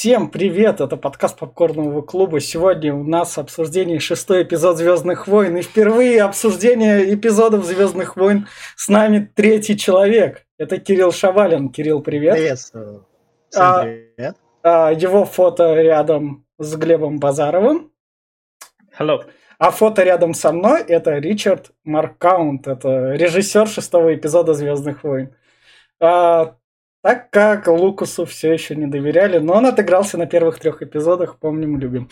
Всем привет! Это подкаст Попкорного клуба. Сегодня у нас обсуждение шестой эпизод Звездных войн. И впервые обсуждение эпизодов Звездных войн с нами третий человек. Это Кирилл Шавалин. Кирилл, привет. Приветствую. Всем А, привет. А, его фото рядом с Глебом Базаровым. Hello. А фото рядом со мной это Ричард Маркаунт. Это режиссер шестого эпизода Звездных войн. А, так как Лукасу все еще не доверяли, но он отыгрался на первых трех эпизодах, помним, любим.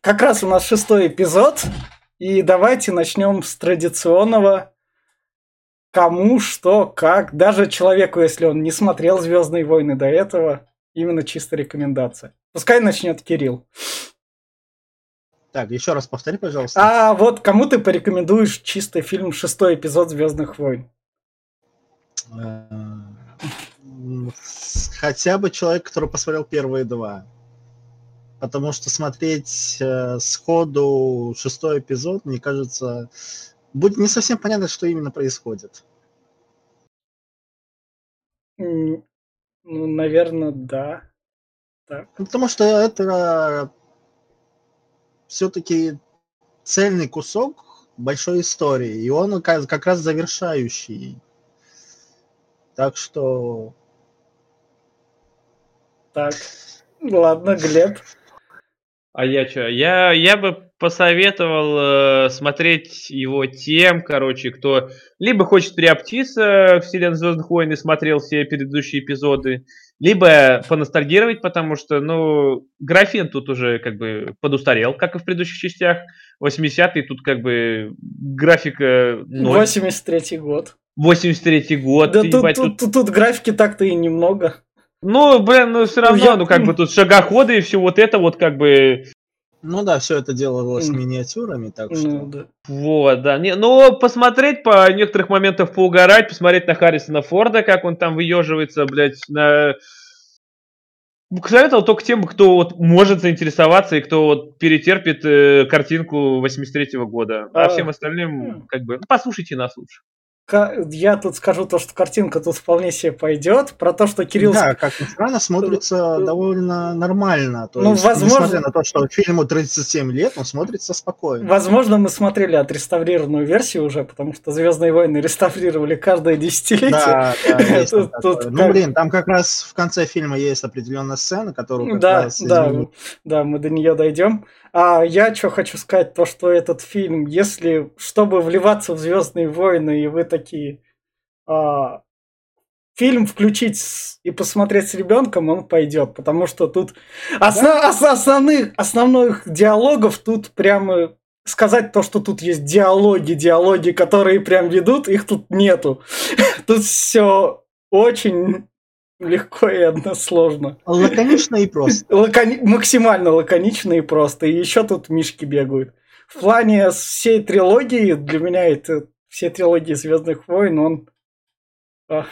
Как раз у нас шестой эпизод, и давайте начнем с традиционного кому, что, как. Даже человеку, если он не смотрел Звездные войны до этого, именно чисто рекомендация. Пускай начнет Кирилл. Так, еще раз повтори, пожалуйста. А вот кому ты порекомендуешь чисто фильм шестой эпизод Звездных войн? Э, Хотя бы человек, который посмотрел первые два. Потому что смотреть э, сходу шестой эпизод, мне кажется, будет не совсем понятно, что именно происходит. Ну, наверное, да. Так. Ну, Потому что это все-таки цельный кусок большой истории, и он как раз завершающий. Так что Так. Ладно, Глеб. А я что? Я, я бы посоветовал э, смотреть его тем, короче, кто либо хочет приобщиться в вселенную Звездных войн и смотрел все предыдущие эпизоды, либо поностальгировать, потому что, ну, графин тут уже как бы подустарел, как и в предыдущих частях. 80-й тут как бы графика ноль. 83 год. 83-й год. Да тут, ебать, тут, тут, тут графики так-то и немного. Ну, блин, ну все равно, я- ну как бы тут шагоходы и все вот это вот как бы Ну да, все это делалось М. миниатюрами, так что. Ну, да. Вот, да. Не, ну, посмотреть по некоторых моментов поугарать, посмотреть на Харрисона Форда, как он там выеживается, блядь, на... Советовал только тем, кто вот может заинтересоваться и кто вот перетерпит э, картинку 83-го года. А, А, всем остальным, м. как бы, ну, послушайте нас лучше. Я тут скажу то, что картинка тут вполне себе пойдет. Про то, что Кирилл... Да, как ни странно, смотрится Э, довольно нормально. То ну, есть, возможно- несмотря на то, что фильму 37 лет, он смотрится спокойно. Возможно, мы смотрели отреставрированную версию уже, потому что Звездные войны реставрировали каждое десятилетие. Да, да, есть Тут- тут такое. как- Ну, блин, там как раз в конце фильма есть определенная сцена, которую Да, да, да, мы до нее дойдем. А я что хочу сказать, то, что этот фильм, если, чтобы вливаться в Звездные войны, и вы такие, а, фильм включить с- и посмотреть с ребенком, он пойдет, потому что тут осно- ос- основных, основных диалогов тут прямо сказать то, что тут есть диалоги, диалоги, которые прям ведут, их тут нету. Тут все очень легко и односложно. Лаконично и просто. Лакони- максимально лаконично и просто. И еще тут мишки бегают. В плане всей трилогии, для меня это все трилогии Звездных войн, он а,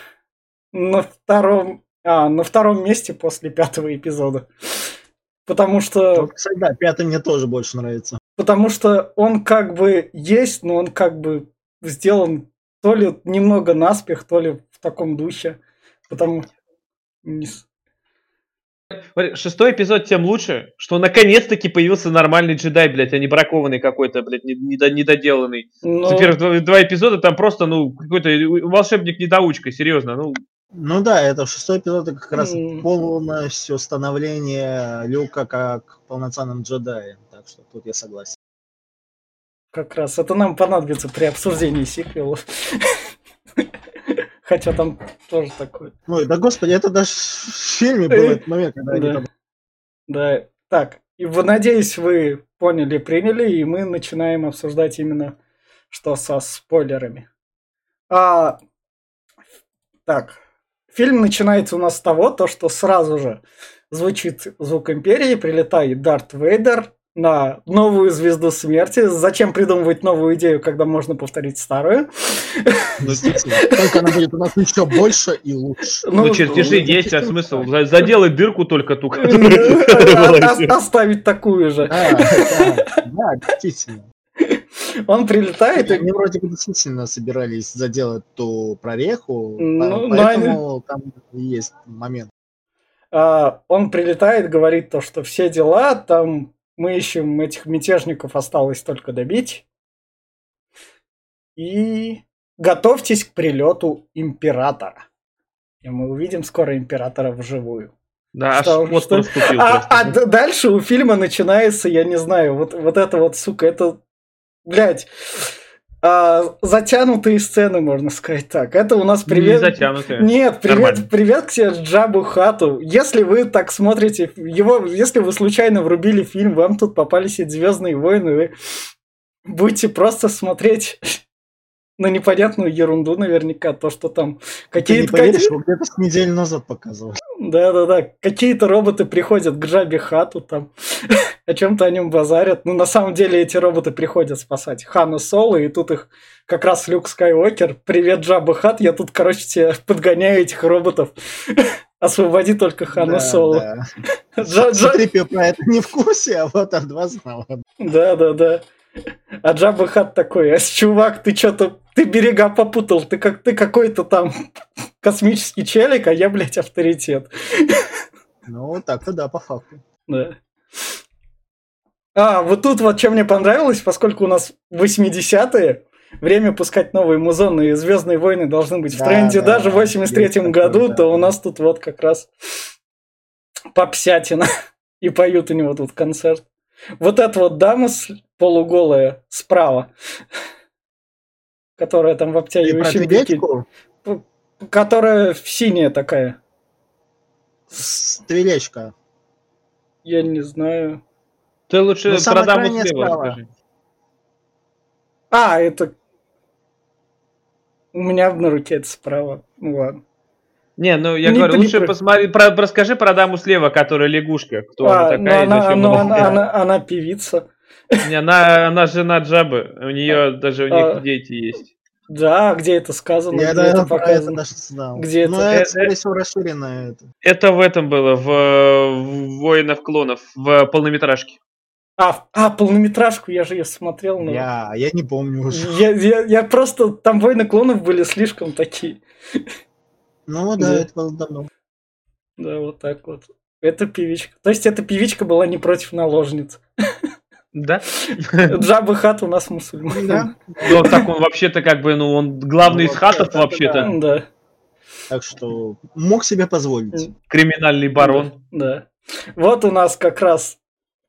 на втором, а, на втором месте после пятого эпизода. Потому что, Вот, кстати, да, пятый мне тоже больше нравится. потому что он как бы есть, но он как бы сделан то ли немного наспех, то ли в таком духе. Потому Шестой эпизод тем лучше, что наконец-таки появился нормальный джедай, блядь, а не бракованный какой-то, блядь, не- недо- недоделанный. но- За первых два, два эпизода там просто, ну, какой-то волшебник-недоучка, серьезно, ну, Ну да, это шестой эпизод это как раз М. полностью становление Люка как полноценным джедаем. Так что тут я согласен. Как раз это нам понадобится при обсуждении сиквелов. Хотя там тоже такое. Ой, да господи, это даже в фильме был этот момент, когда они там... Да. Так, и в- надеюсь, вы поняли, приняли, и мы начинаем обсуждать именно что со спойлерами. А, так, фильм начинается у нас с того, то, что сразу же звучит звук Империи, прилетает Дарт Вейдер на новую звезду смерти. Зачем придумывать новую идею, когда можно повторить старую? Ну, действительно, Только она будет у нас еще больше и лучше. ну, Ну, чертежи ну, есть, а смысл? За- Заделай дырку только ту, всё. Оставить такую же. Да, действительно. Он прилетает и Они вроде бы действительно собирались заделать ту прореху, Ну, но поэтому там и есть момент. А, он прилетает, говорит то, что все дела, там мы ищем этих мятежников, осталось только добить. И готовьтесь к прилету императора. И мы увидим скоро императора вживую. Да, Что- аж вот что- проступил А, а дальше у фильма начинается, я не знаю, вот, вот это вот, сука, это, блядь, а, затянутые сцены, можно сказать так. Это у нас Не привет... затянутые. Нет, привет, Нормально. привет к тебе, Джабу Хату. Если вы так смотрите его, если вы случайно врубили фильм, вам тут попались эти Звездные войны, вы будете просто смотреть на непонятную ерунду наверняка, то, что там Ты не какие-то... поверишь, его где-то с неделю назад показывали. Да-да-да, какие-то роботы приходят к Джабе Хату там, о чем-то о нем базарят. Ну, на самом деле эти роботы приходят спасать Хана Соло, и тут их как раз Люк Скайуокер. Привет, Джаба Хат, я тут, короче, тебе подгоняю этих роботов. Освободи только Хана Да, Соло. да. Джа- Джа- Смотри, про это не в курсе, а вот от два знал. Да-да-да. А Джаба Хат такой, а чувак, ты что-то, ты берега попутал, ты как ты какой-то там космический челик, а я, блядь, авторитет. Ну, так-то да, по факту. Да. А, вот тут вот что мне понравилось, поскольку у нас 80-е, время пускать новые музоны и Звездные войны должны быть в Да, тренде да, даже в 83-м есть такое, году, да. то у нас тут вот как раз попсятина. И поют у него тут концерт. Вот эта вот дама полуголая справа, которая там в обтягивающем бикини, которая в синяя такая. с Твилечка. Я не знаю. Ты лучше Ну, про даму слева справа. расскажи. А, это... У меня на руке это справа. Ну ладно. Не, ну я Не говорю, лучше при- посмотри, про, расскажи про даму слева, которая лягушка. Кто А, она ну такая и она, ну она она, она, она певица. Не, она, она жена Джабы, у нее даже у А. них дети есть. Да, где это сказано, Я где даже это это показано. даже знал. Где Ну, это? это, Э, скорее всего, расширенное это. Это в этом было, в, в Воинов клонов, в полнометражке. А, а, полнометражку, я же ее смотрел. но- Я, я не помню уже. Я, я, я просто... Там войны клонов были слишком такие. Ну да, Да. это было давно. Да, вот так вот. Это певичка. То есть эта певичка была не против наложниц. Да? Джаба Хат у нас мусульман. Да. Ну, так он вообще-то как бы, ну, он главный Ну, из хатов вообще-то вообще-то. Да, Так что мог себе позволить. Криминальный барон. да. Вот у нас как раз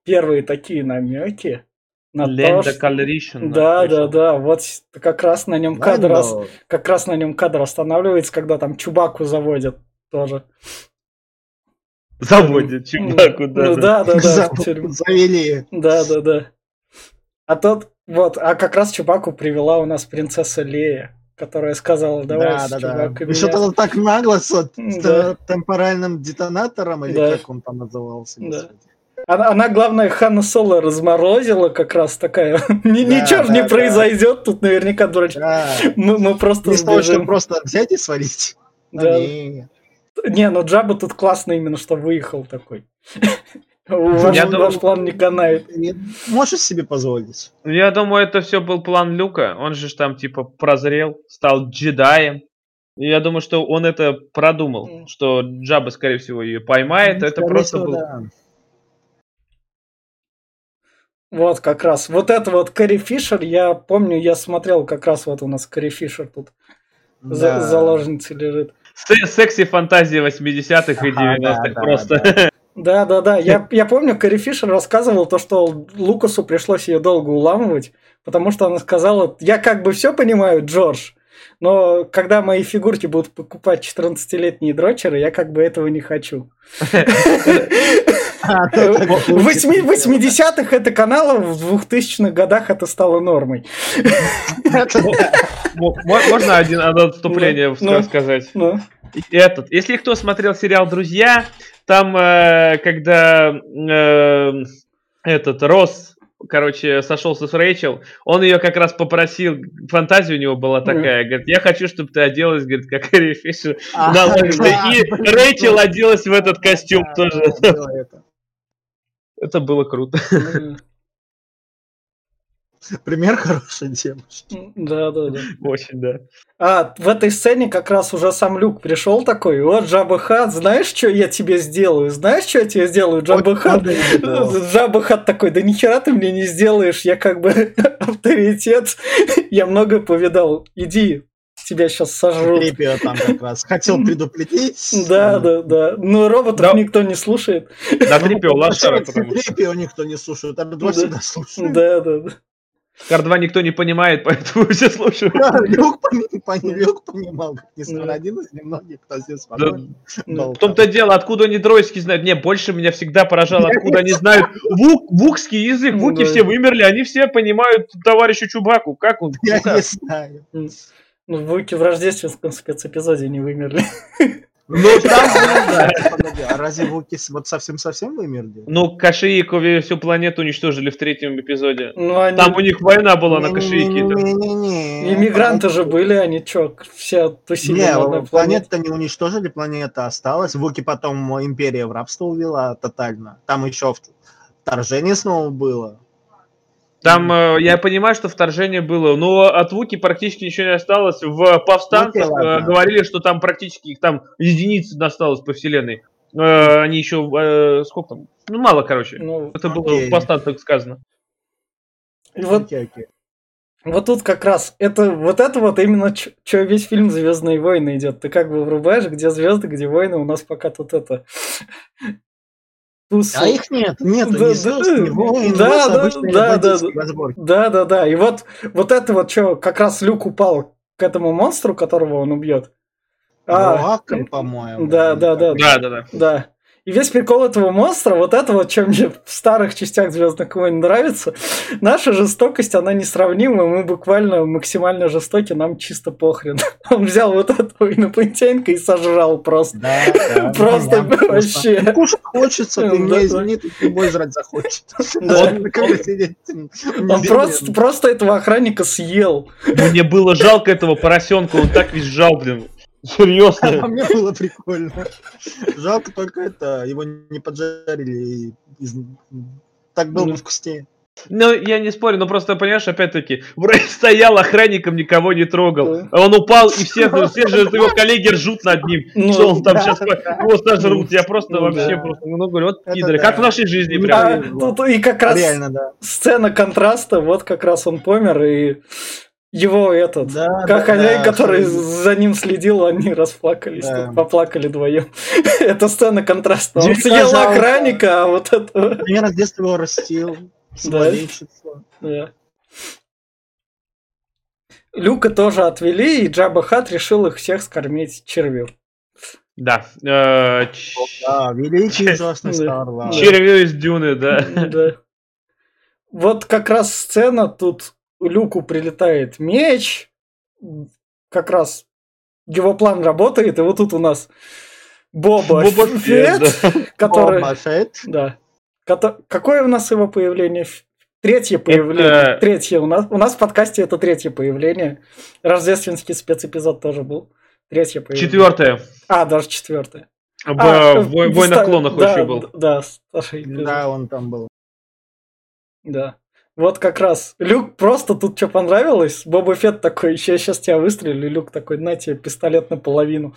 первые такие намеки на Ленда что- Калеришин. Да, да, да. Вот как раз на нем кадр, Ландо. как раз на нем кадр останавливается, когда там Чубаку заводят тоже. Заводит Чубаку, да. Ну, да. да, да, да. За-. Завели. Да, да, да. А тот, вот, а как раз Чубаку привела у нас принцесса Лея, которая сказала, давай Да, с да, да. Чубакой И Что-то меня». он так нагло с Да. темпоральным детонатором, или Да. как он там назывался. Да. Она, она, главное, Ханна Соло разморозила как раз такая. Ни- Да, Ничего же да, не да. произойдет, тут наверняка дурачки. Да. Мы, мы просто Вместо того, чтобы сбежим. просто взять и свалить. А Да. не. Не, ну Джаба тут классно именно, что выехал такой. Ваш, Я ваш думал- план не канает. Можешь себе позволить. Я думаю, это все был план Люка. Он же там типа прозрел, стал джедаем. И я думаю, что он это продумал, что Джаба, скорее всего, ее поймает. Ну, это просто всего, был... да. Вот как раз. Вот это вот Кэрри Фишер, я помню, я смотрел как раз вот у нас Кэрри Фишер тут за, Да. заложницей лежит. Се- Секси-фантазии 80-х и Ага, 90-х да, да, просто. Да, да, да. Я, я помню, Кэрри Фишер рассказывал то, что Лукасу пришлось ее долго уламывать, потому что она сказала, я как бы все понимаю, Джордж, но когда мои фигурки будут покупать 14-летние дрочеры, я как бы этого не хочу. А, В восьми- 80-х это канала, в 2000-х годах это стало нормой. Мо- мо- Можно один одно отступление Ну, ну. сказать? Ну, Этот. Если кто смотрел сериал «Друзья», там, э, когда э, этот Росс, короче, сошелся с Рэйчел, он ее как раз попросил, фантазия у него была такая, говорит, я хочу, чтобы ты оделась, говорит, как Кэрри Фишер А, на лыжи». да, И Рэйчел оделась в этот костюм тоже. Это. Было круто. Пример хорошей девушки. Да, да, да. Очень, да. А, в этой сцене как раз уже сам Люк пришел такой, вот Джаба Хат, знаешь, что я тебе сделаю? Знаешь, что я тебе сделаю, Джаба Хат? Джаба Хат такой, да нихера ты мне не сделаешь, я как бы авторитет, я много повидал, иди, тебя сейчас сожрут. Трипио там как раз хотел предупредить. Да, да, да. Но роботов Да. никто не слушает. Почему потому что Трипио никто не слушает, а Да. два всегда слушают. Да, да, да. Кар-2 никто не понимает, поэтому все слушают. Да, Люк пони- пони- Люк понимал, как ни Да. странно, один из немногих, кто здесь Да, спокойно Ну, болтал. В том-то дело, откуда они тройский знают. Не, больше меня всегда поражало, откуда они знают вук, вукский язык. Вуки Да. все вымерли, они все понимают товарища Чубаку. Как он? Я ну как? не знаю. Ну, Вуки в рождественском спецэпизоде не вымерли. Ну, там, да. Погоди, а разве Вуки вот совсем-совсем вымерли? Ну, Кашиикове всю планету уничтожили в третьем эпизоде. Ну, они... Там у них война была на Кашиике. да. Не-не-не-не. Иммигранты же были, они чё, все тусили Не, на планету-то не уничтожили, планета осталась. Вуки потом империя в рабство увела тотально. Там еще вторжение снова было. Там, э, я понимаю, что вторжение было, но от Вуки практически ничего не осталось. В повстанцах ладно. э, говорили, что там практически их там единицы досталось по вселенной. Э, Они еще, э, сколько там? Ну, мало, короче. Ну, Это было Окей. в повстанцах сказано. вот, Окей, окей. вот тут как раз, это вот это вот именно, что весь фильм Звездные войны идет. Ты как бы врубаешь, где звезды, где войны, у нас пока тут это... туз- А их нет, нет, Да, звезд, да, да, да, да, да, да. Да, да, да. И вот, вот это вот что, как раз Люк упал к этому монстру, которого он убьет. А, Лаком, по-моему. да, да, да. Да, да, да. Да. И весь прикол этого монстра, вот это вот, чем мне в старых частях Звездных войн нравится, наша жестокость, она несравнима, мы буквально максимально жестоки, нам чисто похрен. Он взял вот этого инопланетянка и сожрал просто. Да, да, Просто просто. вообще. Ну, Кушать хочется, ты Да, меня да. извини, тут любой жрать захочет. Да. Он просто, просто этого охранника съел. Мне было жалко этого поросенка, он так визжал, блин. А Серьезно. мне было прикольно. Жалко только это, его не поджарили. и Так было бы Ну. вкуснее. Ну, я не спорю, но просто, понимаешь, опять-таки, вроде стоял охранником, никого не трогал. Да. А Он упал, и все, все же его коллеги ржут над ним, Ну, что он там да, сейчас да. его сожрут. Я просто Ну, вообще да. просто, ну, говорю, вот пидоры, да. как в нашей жизни, Ну, прям. А тут и как раз Реально, да. сцена контраста, вот как раз он помер, и его этот, Да, как да, хозяин, да, который что- за ним следил, они расплакались, Да. тут поплакали вдвоем. Это сцена контраста. Он съел охранника, а вот это... Я с детства его растил. С Да. Люка тоже отвели, и Джаба Хат решил их всех скормить червю. Да. э, Да, великий ужасный Да. Стар Вар. Червю из Дюны, да. Да. Вот как раз сцена, тут Люку прилетает меч, как раз его план работает, и вот тут у нас Боба, Боба Фетт, да. который... Боба Фетт. Да. Кото- Какое у нас его появление? Третье появление. Это- Третье у нас. У нас в подкасте это третье появление. Рождественский спецэпизод тоже был. Третье появление. Четвертое. А, даже четвертое. В А, в Вой- в Войнах клонах да, вообще был. Да, старший эпизод. Да, он там был. Да. Вот как раз. Люк просто тут что понравилось. Боба Фетт такой, еще я сейчас тебя выстрелю. Люк такой, на тебе пистолет наполовину.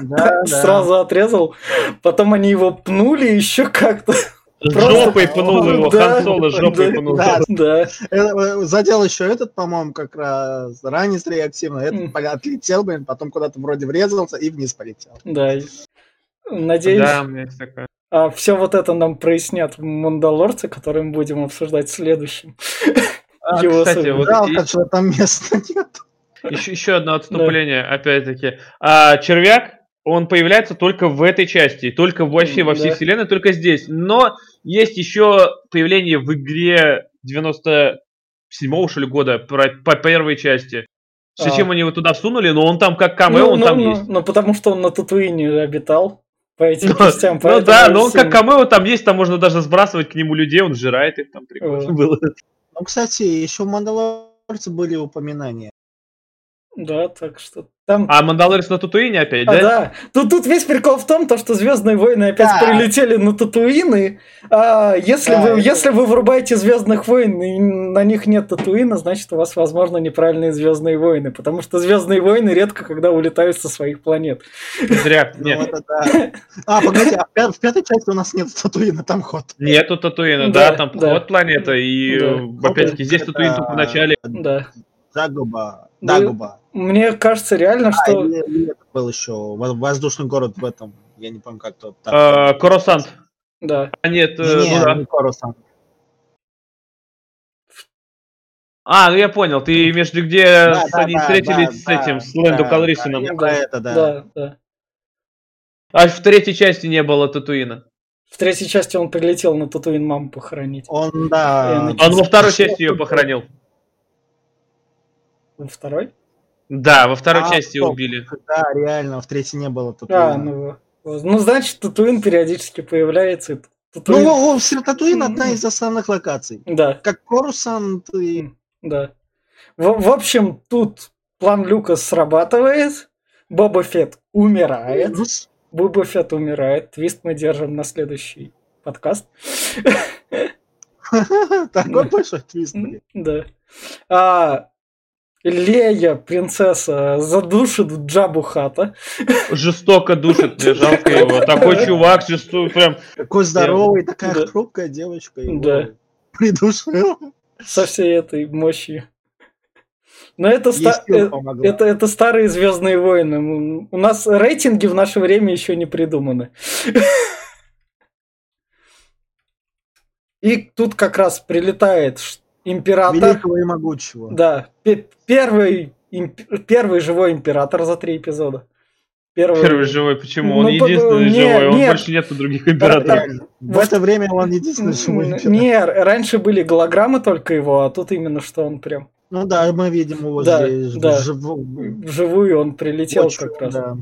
Да, да. Сразу отрезал. Потом они его пнули еще как-то. Жопой пнул его, Да, Хан жопой да, пнул. да. Да. Э, э, Задел еще этот, по-моему, как раз ранец реактивно. Этот отлетел, блин, потом куда-то вроде врезался и вниз полетел. Да. Надеюсь, Да, у меня есть такое. А все вот это нам прояснят Мандалорцы, которые мы будем обсуждать в следующем. А, Его кстати, вот Жалко, что там места нет. еще, еще одно отступление, опять-таки. А, червяк, он появляется только в этой части, только вообще во всей Да. вселенной, только здесь. Но есть еще появление в игре 97-го, что ли, года, про- по первой части. А. Зачем они его туда всунули, но он там как камео, ну, он ну, там ну, есть. ну, потому что он на Татуине обитал по этим Ну, частям. Ну да, но он всем- как камео там есть, там можно даже сбрасывать к нему людей, он жирает их, там прикольно О. было. Ну, кстати, еще в Мандалорце были упоминания. Да, так что там... А Мандалорец на Татуине опять, А, да? да. Тут, тут весь прикол в том, то, что Звездные войны опять Да. прилетели на Татуины. А если, Да, вы, это- если вы врубаете Звездных войн и на них нет Татуина, значит у вас, возможно, неправильные Звездные войны. Потому что Звездные войны редко когда улетают со своих планет. Зря. Ну, Нет. да. А, погоди, а в пя- в пятой части у нас нет Татуина, там ход. Нету Татуина, Да, да, там да. ход планета, и э, опять-таки здесь Татуин только в начале. Да. Дагуба. Ну, Дагуба. Мне кажется реально, А, что... или- или был еще во- воздушный город в этом. Я не помню, как то. Э, Коросант. Да. А нет, э, Не, ну да. не Корусант. А, ну я понял, ты виду, где Да, да, они да, встретились да, с да, этим, с Лэндо да, Калрисоном. да, это, да. Да, да. А в третьей части не было Татуина. В третьей части он прилетел на Татуин маму похоронить. Он, да. Энакин. Он во второй части ее похоронил. Во второй? Да, во второй А, части стоп. убили. Да, реально, в третьей не было Татуина. А, ну, ну значит, Татуин периодически появляется. Татуин... Ну, в Татуин одна из основных локаций. Да, Как Корусант и... да. В, в общем, тут план Люка срабатывает, Боба Фетт умирает, с- Боба Фетт умирает, твист мы держим на следующий подкаст. Такой большой твист. Да. Лея, принцесса, задушит Джабу Хата. Жестоко душит, мне жалко его. Такой чувак, жестокий, прям. Такой здоровый, такая Да. хрупкая девочка. его Да. Придушил. со всей этой мощью. Но это, ста- э, это, это старые Звездные войны. У нас рейтинги в наше время еще не придуманы. И тут как раз прилетает ш- император. Великого и могучего. Да, пе- первый, имп- первый живой император за три эпизода. Первый, Первый живой, почему? Он Ну, единственный не- живой, он нет. больше нету других императоров. В это время он единственный живой император. Не, раньше были голограммы только его, а тут именно что он прям Ну да, мы видим его Да, здесь. да. живу- вживую он прилетел Очень, как раз. да.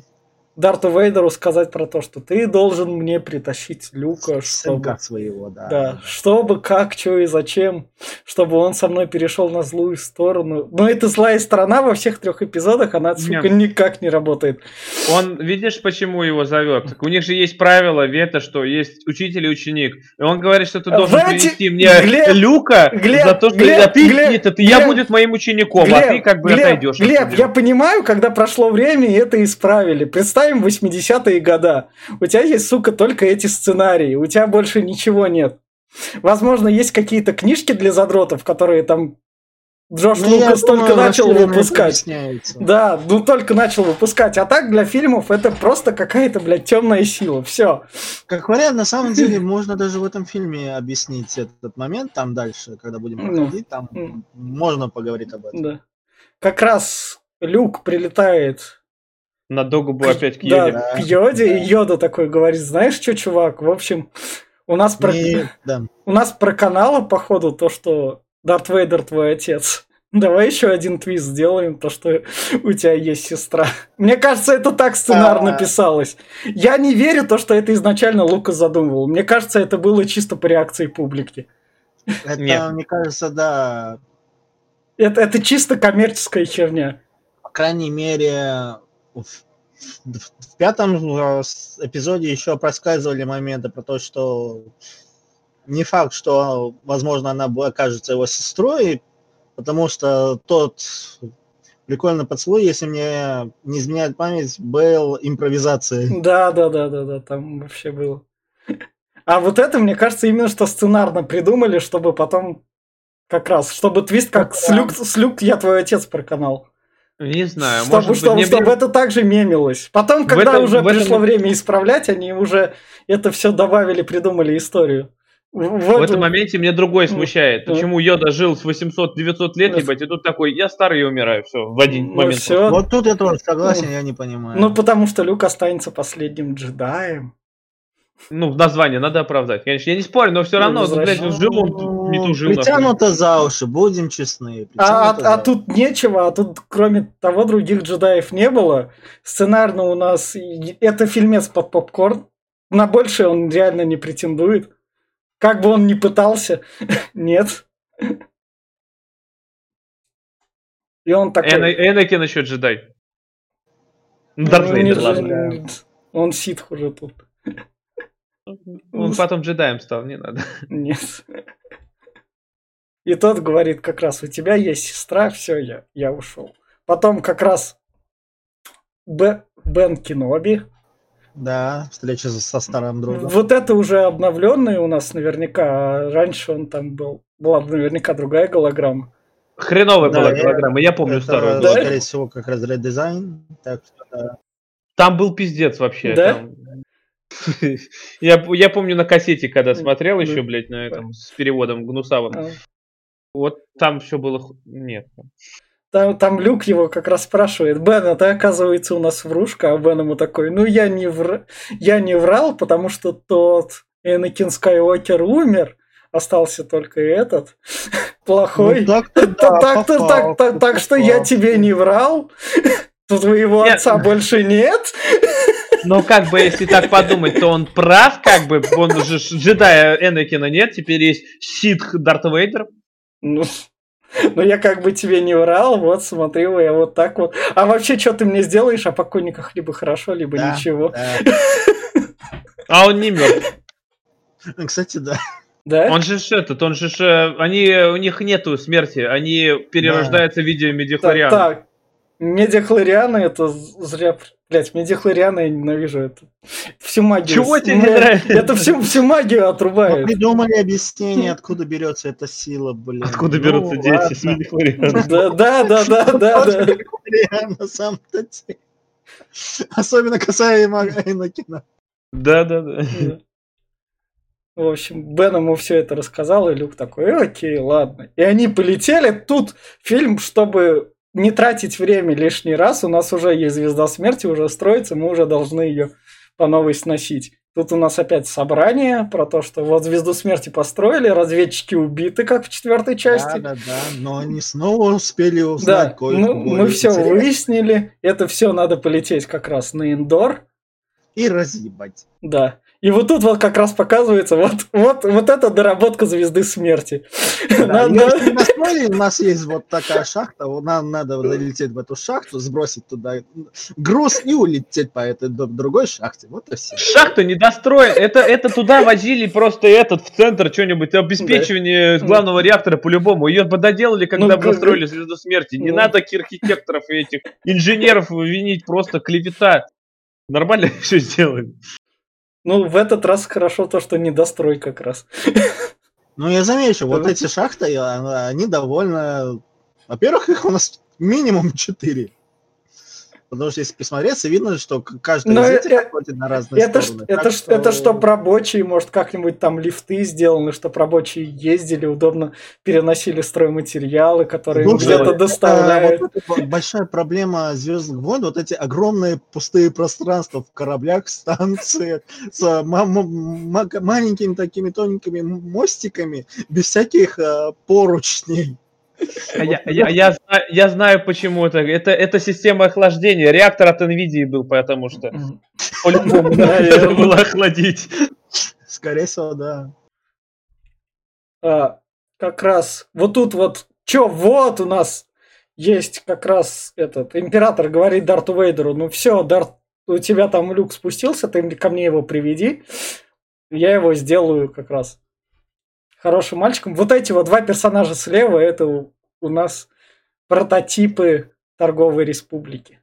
Дарту Вейдеру сказать про то, что ты должен мне притащить Люка, чтобы... Сынка своего, да. Да, чтобы, как, что и зачем, чтобы он со мной перешел на злую сторону. Но эта злая сторона во всех трех эпизодах, она, сука, Нет. никак не работает. Он, видишь, почему его зовет? Так у них же есть правило, вето, что есть учитель и ученик. И он говорит, что ты должен Знаете, принести мне Глеб, Люка Глеб, за то, что Глеб, а ты, Глеб, нет, это я Глеб, будет моим учеником, а ты как бы Глеб, отойдешь. от Глеб, я понимаю, когда прошло время, и это исправили. Представим 80-е года. У тебя есть, сука, только эти сценарии. У тебя больше ничего нет. Возможно, есть какие-то книжки для задротов, которые там Джош Ну, Лукас только думаю, начал расширенно это выпускать. Да, ну только начал выпускать. А так для фильмов это просто какая-то, блядь, темная сила. Все. Как вариант, на самом деле, можно даже в этом фильме объяснить этот момент, там дальше, когда будем Ну. проходить, там можно поговорить об этом. Да. Как раз Люк прилетает На Догубу опять к Йоде. Да, к Йоде, да. и Йода такой говорит, знаешь что, чувак, в общем, у нас, про... Не- да. у нас проканало, походу, то, что Дарт Вейдер твой отец. Давай еще один твист сделаем, то, что у тебя есть сестра. Мне кажется, это так сценарно А. писалось. Я не верю то, что это изначально Лукас задумывал. Мне кажется, это было чисто по реакции публики. Это, Нет. мне кажется, да, Это, это чисто коммерческая херня. по крайней мере, в, в- пятом с- эпизоде еще проскальзывали моменты про то, что не факт, что, возможно, она окажется его сестрой, потому что тот прикольный поцелуй, если мне не изменяет память, был импровизацией. Да, да, да, да, да, там вообще было. А вот это, мне кажется, именно что сценарно придумали, чтобы потом как раз, чтобы твист как слюк, слюк я твой отец проканал. Не знаю, чтобы, может быть, чтобы, мне чтобы ближе- это также мемилось. Потом, когда этом- уже в этом- пришло время исправлять, они уже это все добавили, придумали историю. В, В этом моменте мне другой Ну, смущает. ну. Почему Йода жил с 800-900 лет, Ну, ебать, и тут такой, я старый и умираю, все, в один Ну, момент. всё. Вот тут я тоже согласен, я не понимаю. Ну, потому что Люк останется последним джедаем. Ну, в название надо оправдать. Конечно, я не спорю, но все Ну, равно, ну, блядь, возвращен- жил он, не ту жил. нахуй. Притянуто за уши, будем честны. А, а- а тут нечего, а тут кроме того других джедаев не было. Сценарно у нас это фильмец под попкорн. На большее он реально не претендует. Как бы он ни пытался, нет. И он такой... Эна- Энакин еще джедай. ну, Дарт не Вейдер, ладно. Он ситх уже тут. Он потом джедаем стал, не надо. Нет. И тот говорит как раз, у тебя есть сестра, все, я, я ушел. Потом как раз Б- Бен Кеноби. Да, встреча со старым другом. Вот это уже обновленный у нас наверняка. а Раньше он там был. Была наверняка другая голограмма. Хреновая Да, была я- голограмма, я помню Это, старую. Да? скорее всего, как раз редизайн. Так что, да. Там был пиздец вообще. Да? там. Я, я помню на кассете, когда смотрел еще, блядь, на этом, с переводом гнусавым. А, Вот там все было... ху- Нет. Там, там Люк его как раз спрашивает, Бен, а ты, оказывается, у нас врушка, а Бен ему такой, ну, я не, вр... я не врал, потому что тот Энакин Скайуокер умер, остался только этот, плохой. Ну, так-то да, так-то- попал, так- так- так что я попал. тебе не врал, твоего отца больше нет. Но как бы, если так подумать, то он прав, как бы, он уже ж- джедая Энакина нет, теперь есть ситх Дарт Вейдер. Ну, ну, я как бы тебе не врал, вот смотри, я вот так вот. А вообще, что ты мне сделаешь о покойниках либо хорошо, либо Да, ничего. да. А он не мертв. Ну, Кстати, да. Да? Он же этот, он же ж, э, они, у них нету смерти, они перерождаются в виде Так, медихлориана. так. Медиахлорианы это зря... Блять, медиахлорианы я ненавижу это. Всю магию. Чего тебе не ну, нравится? Это всю, всю магию Мы отрубает. придумали объяснение, откуда берется эта сила, блин. Откуда Ну, берутся дети с? Да, да, да, да, да, да. Реально, на самом-то деле. Особенно касаемо Энакина. Да-да-да. Да. В общем, Бен ему все это рассказал, и Люк такой, «Э, окей, ладно. И они полетели. Тут фильм, чтобы не тратить время лишний раз, у нас уже есть Звезда Смерти, уже строится, мы уже должны ее по новой сносить. Тут у нас опять собрание про то, что вот Звезду Смерти построили, разведчики убиты, как в четвертой части. Да, да, да. Но они снова успели Да, узнать кое-что ну, мы более все интересное. выяснили. Это все надо полететь как раз на Индор. И разъебать. Да. И вот тут вот как раз показывается вот, вот, вот эта доработка звезды смерти. Да, На- её на- еще не настроили, у нас есть вот такая шахта, нам надо залететь в эту шахту, сбросить туда груз и улететь по этой другой шахте. Вот и все. Шахта недостроена. Это, это туда возили просто этот в центр что-нибудь обеспечивание Да. главного реактора по-любому. Ее бы доделали, когда Ну, построили звезду смерти. Не Ну. надо архитекторов и этих инженеров винить, просто клевета. Нормально все сделали. Ну, в этот раз хорошо то, что недострой как раз. Ну, я замечу, вот эти шахты, они довольно... Во-первых, их у нас минимум 4. Потому что если присмотреться, видно, что каждый Но из э- этих э- ходит на разные Это, стороны. это, Так ж- это чтоб рабочие, может, как-нибудь там лифты сделаны, чтобы рабочие ездили, удобно переносили стройматериалы, которые Ну, где-то это- доставляют. вот это вот большая проблема Звездных войн, вот эти огромные пустые пространства в кораблях, станциях с ма- ма- ма- маленькими такими тоненькими мостиками, без всяких а, поручней. А я, я, я знаю, я знаю, почему это. это. Это система охлаждения. Реактор от NVIDIA был, потому что по-любому надо было охладить. Скорее всего, да. А, как раз вот тут вот, чё, вот у нас есть как раз этот, император говорит Дарту Вейдеру, ну все, Дарт, у тебя там люк спустился, ты ко мне его приведи, я его сделаю как раз хорошим мальчиком. Вот эти вот два персонажа слева, это у, у нас прототипы торговой республики.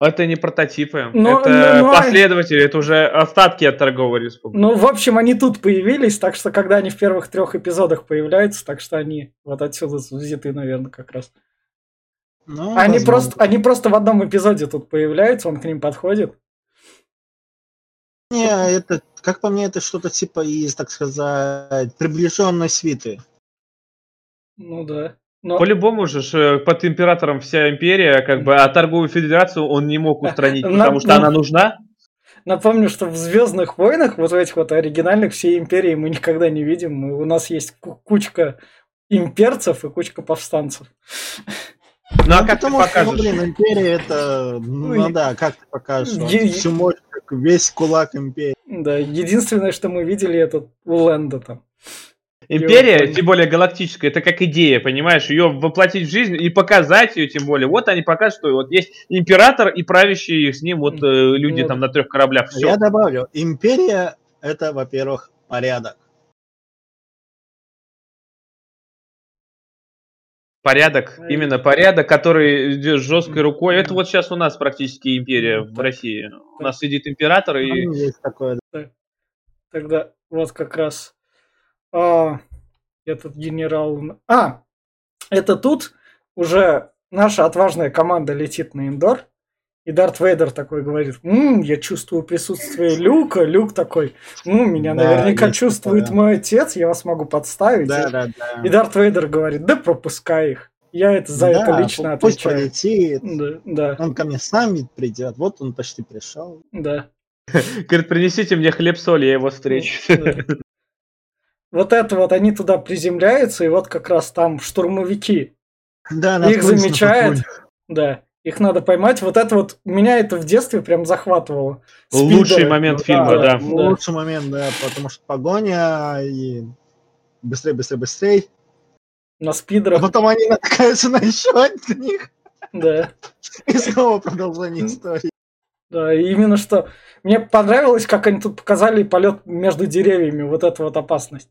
Это не прототипы. Ну, это ну, а- последователи, это уже остатки от торговой республики. Ну, в общем, они тут появились, так что когда они в первых трех эпизодах появляются, так что они вот отсюда взяты, наверное, как раз. Ну, Они возможно. просто, они просто в одном эпизоде тут появляются, он к ним подходит. Не, это, как по мне, это что-то типа из, так сказать, приближенной свиты. Ну да. Но, По-любому же э, под императором вся империя, как бы, а торговую федерацию он не мог устранить, потому что на- она нужна. напомню, что в Звездных войнах, вот в этих вот оригинальных, всей империи мы никогда не видим. У нас есть ку- кучка имперцев и кучка повстанцев. Ну а как ты потому что, ну, покажешь? блин, империя это, ну Ну, да, как ты покажешь, вот е- всю мощь, как весь кулак империи. Да, единственное, что мы видели, это у Лэнда там. Империя, тем более галактическая, это как идея, понимаешь, ее воплотить в жизнь и показать ее, тем более. Вот они покажут, что вот есть император и правящие с ним вот э, люди Вот. там на трех кораблях. Все. Я добавлю, империя это, во-первых, порядок. Порядок, именно порядок, который идет жесткой рукой. Это вот сейчас у нас практически империя в России. У нас сидит император и Ну, Есть такое, Тогда вот как раз а, этот генерал... А, это тут уже наша отважная команда летит на Индор, и Дарт Вейдер такой говорит, «М, я чувствую присутствие Люка. Люк такой, ну, меня Да, наверняка чувствует такое. мой отец, я вас могу подставить. Да, да, да. И Дарт Вейдер говорит, да пропускай их. Я это за это Да, лично пусть отвечаю. полетит. Да, да, Он ко мне с нами придет. Вот он почти пришел. да. говорит, принесите мне хлеб, соль, я его встречу. Да. Вот это вот они туда приземляются, и вот как раз там штурмовики Да, их патруль. Да, их надо поймать. Вот это вот меня это в детстве прям захватывало. Лучший Спидеры. момент Ну фильма, да. да. Лучший момент, да, потому что погоня и быстрее, быстрее, быстрее. На А спидерах. потом они натыкаются на еще одних. Да, И снова продолжение истории. да. Именно что мне понравилось, как они тут показали полет между деревьями. Вот эта вот опасность.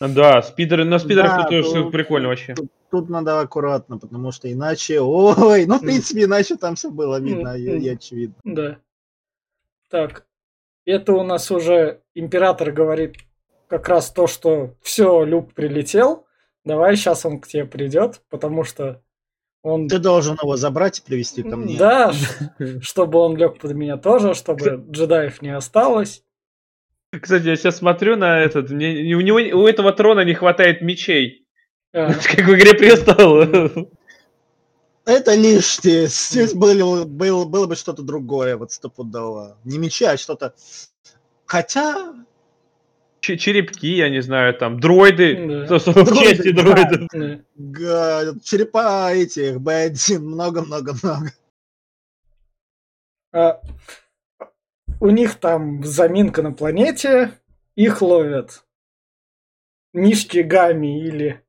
Да, спидеры, на спидерах Да, тоже всё прикольно вообще. Тут, тут надо аккуратно, потому что иначе... Ой, ну, в принципе, иначе там все было видно и, и очевидно. Да. Так, это у нас уже император говорит как раз то, что все, Люк прилетел. Давай, сейчас он к тебе придет, потому что он Ты должен его забрать и привести ко мне. Да, чтобы он лег под меня тоже, чтобы джедаев не осталось. Кстати, я сейчас смотрю на этот, мне, у него, у этого трона не хватает мечей. А, Как в «Игре престолов». Это лишнее. Здесь было, было, было бы что-то другое, вот стопудово. Не мечи, а что-то... Хотя... Ч- Черепки, я не знаю, там, дроиды. Да. То, что в Дроиды, чести да. дроидов. да. га- черепа этих, Б1, много-много-много. А, У них там заминка на планете, их ловят Мишки Гами или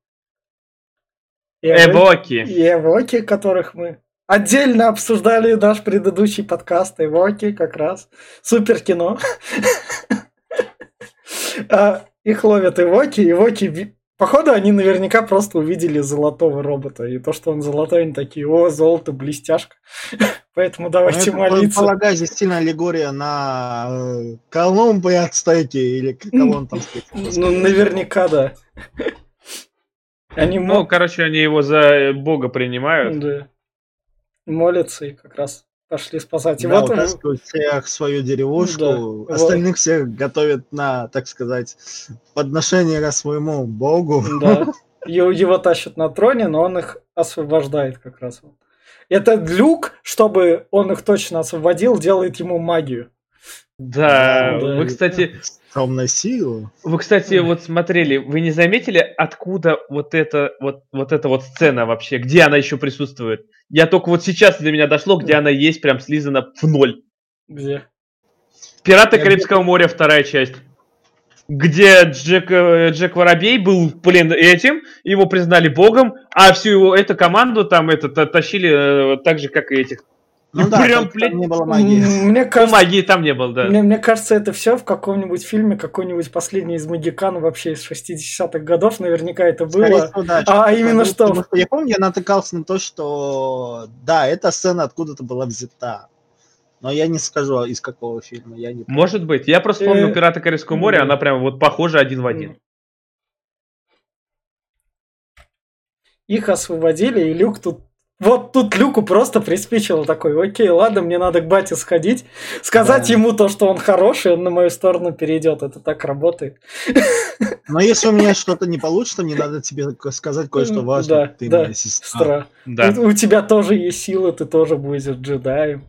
Эвоки. и Эвоки, которых мы отдельно обсуждали наш предыдущий подкаст Эвоки как раз. Супер кино. А, Их ловят Эвоки, Эвоки... Походу, они наверняка просто увидели золотого робота. И то, что он золотой, они такие, о, золото, блестяшка. Поэтому давайте Ну, молиться. Полагаю, здесь сильно аллегория на Колумба и Ацтеки, или кого он там встретил. Ну, наверняка, да. Они Ну, короче, они его за э, бога принимают. да. молятся и как раз пошли спасать. И Да, вот утаскивают всех свою деревушку, Да, остальных всех готовят на, так сказать, подношение к своему богу. Да. Его, тащат на троне, но он их освобождает как раз. вот. Это Люк, чтобы он их точно освободил, делает ему магию. Да, Да. вы, кстати, Темная сила. вы, кстати, вот смотрели, вы не заметили, откуда вот эта вот, вот эта вот сцена вообще, где она еще присутствует? Я только вот сейчас до меня дошло, где она есть, прям слизана в ноль. Где? Пираты Я Карибского моря, вторая часть. Где Джек, э, Джек Воробей был, блин, этим, его признали богом, а всю его эту команду там это та- тащили э, так же, как и этих. Ну да, Прям, блядь, не было магии. Мне Ну, кажется, магии там не было, да. мне, мне кажется, это все в каком-нибудь фильме, какой-нибудь последний из Магикан вообще из 60-х годов, наверняка это Скорее было. всего, да, А что-то именно что? Потому Я помню, я натыкался на то, что да, эта сцена откуда-то была взята. Но я не скажу, из какого фильма. Я не помню. Может быть. Я просто вспомнил Э, Пираты Карибского моря, она прям вот похожа один в один. Их освободили, и Люк тут... Вот тут Люку просто приспичило такой, окей, ладно, мне надо к бате сходить, сказать Да. ему то, что он хороший, он на мою сторону перейдет. Это так работает. Но если у меня что-то не получится, мне надо тебе сказать кое-что важное. да, Ты да, моя сестра. Стра. Да. У, тебя тоже есть сила, ты тоже будешь джедаем.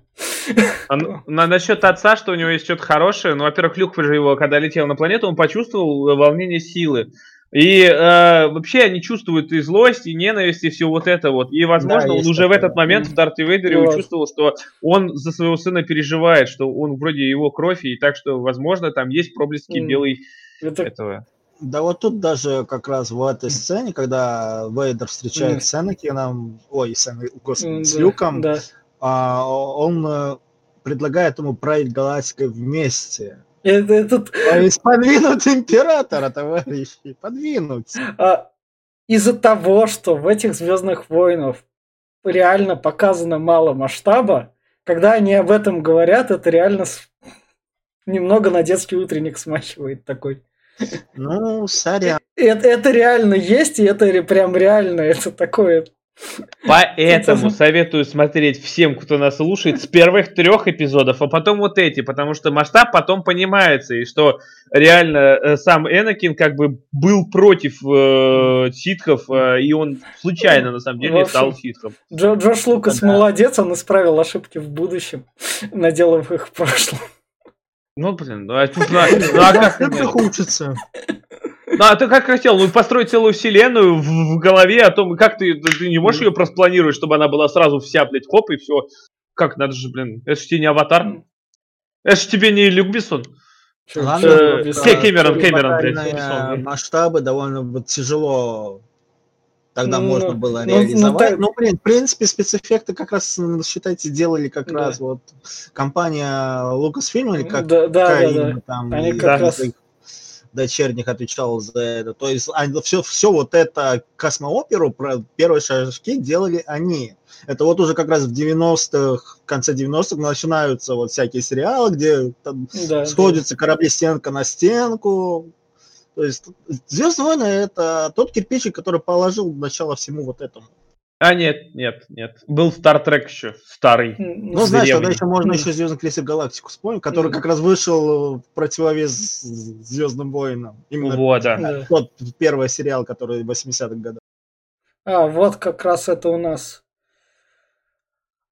А на, насчет отца, что у него есть что-то хорошее, ну, во-первых, Люк же его, когда летел на планету, он почувствовал волнение силы. И э, вообще они чувствуют и злость, и ненависть, и все вот это вот. И, возможно, Да, он уже в такое. этот момент в Дарте Вейдере Вот. чувствовал, что он за своего сына переживает, что он вроде его кровь, и так что, возможно, там есть проблески М. белой Это этого. Да вот тут даже как раз в этой сцене, когда Вейдер встречает Мгм. с Энакином, ой, с, Эна- господи, М, с да, Люком, Да. а, он э, предлагает ему править галактикой вместе. Это, этот, То есть подвинуть императора, товарищи, подвинуть. а, из-за того, что в этих Звездных войнах реально показано мало масштаба, когда они об этом говорят, это реально немного на детский утренник смахивает такой. Ну, сорян. Это, это реально есть, и это прям реально, это такое. Поэтому Это- советую смотреть всем, кто нас слушает, с первых трех эпизодов, а потом вот эти, потому что масштаб потом понимается, и что реально э, сам Энакин как бы был против э, ситхов, э, и он случайно на самом деле общем, стал ситхом. Джо- Джош Лукас Да. молодец, он исправил ошибки в будущем, наделав их в прошлом. Ну, блин, ну а, тут, ну, а- как Это хочется. Ну, а ты как хотел? Ну, построить целую вселенную в, в голове о том, как ты, ты ты не можешь ее проспланировать, чтобы она была сразу вся, блядь, хоп, и все. Как, надо же, блин, это же тебе не аватар. Это же тебе не Люк Бессон. Ладно, э, Кэмерон, Кэмерон, блядь, масштабы довольно вот тяжело тогда Ну, можно ну, было ну, ну, реализовать. так- Ну, блин, в принципе, спецэффекты как раз, считайте, делали как Да. раз вот компания Lucasfilm, или как Да, да, какая да, да. там Они как раз- своих дочерних отвечала за это. То есть все, все вот это космооперу, про первые шажки делали они. Это вот уже как раз в 90-х, в конце 90-х начинаются вот всякие сериалы, где там Да, сходятся корабли стенка на стенку. То есть Звездные войны это тот кирпичик, который положил начало всему вот этому. А, нет, нет, нет. Был Star Trek еще, старый. Ну, знаешь, тогда еще можно еще Звездный крейсер Галактику вспомнить, который как раз вышел в противовес Звездным войнам. Именно Вот, да. Да. тот первый сериал, который в 80-х годах. А, вот как раз это у нас.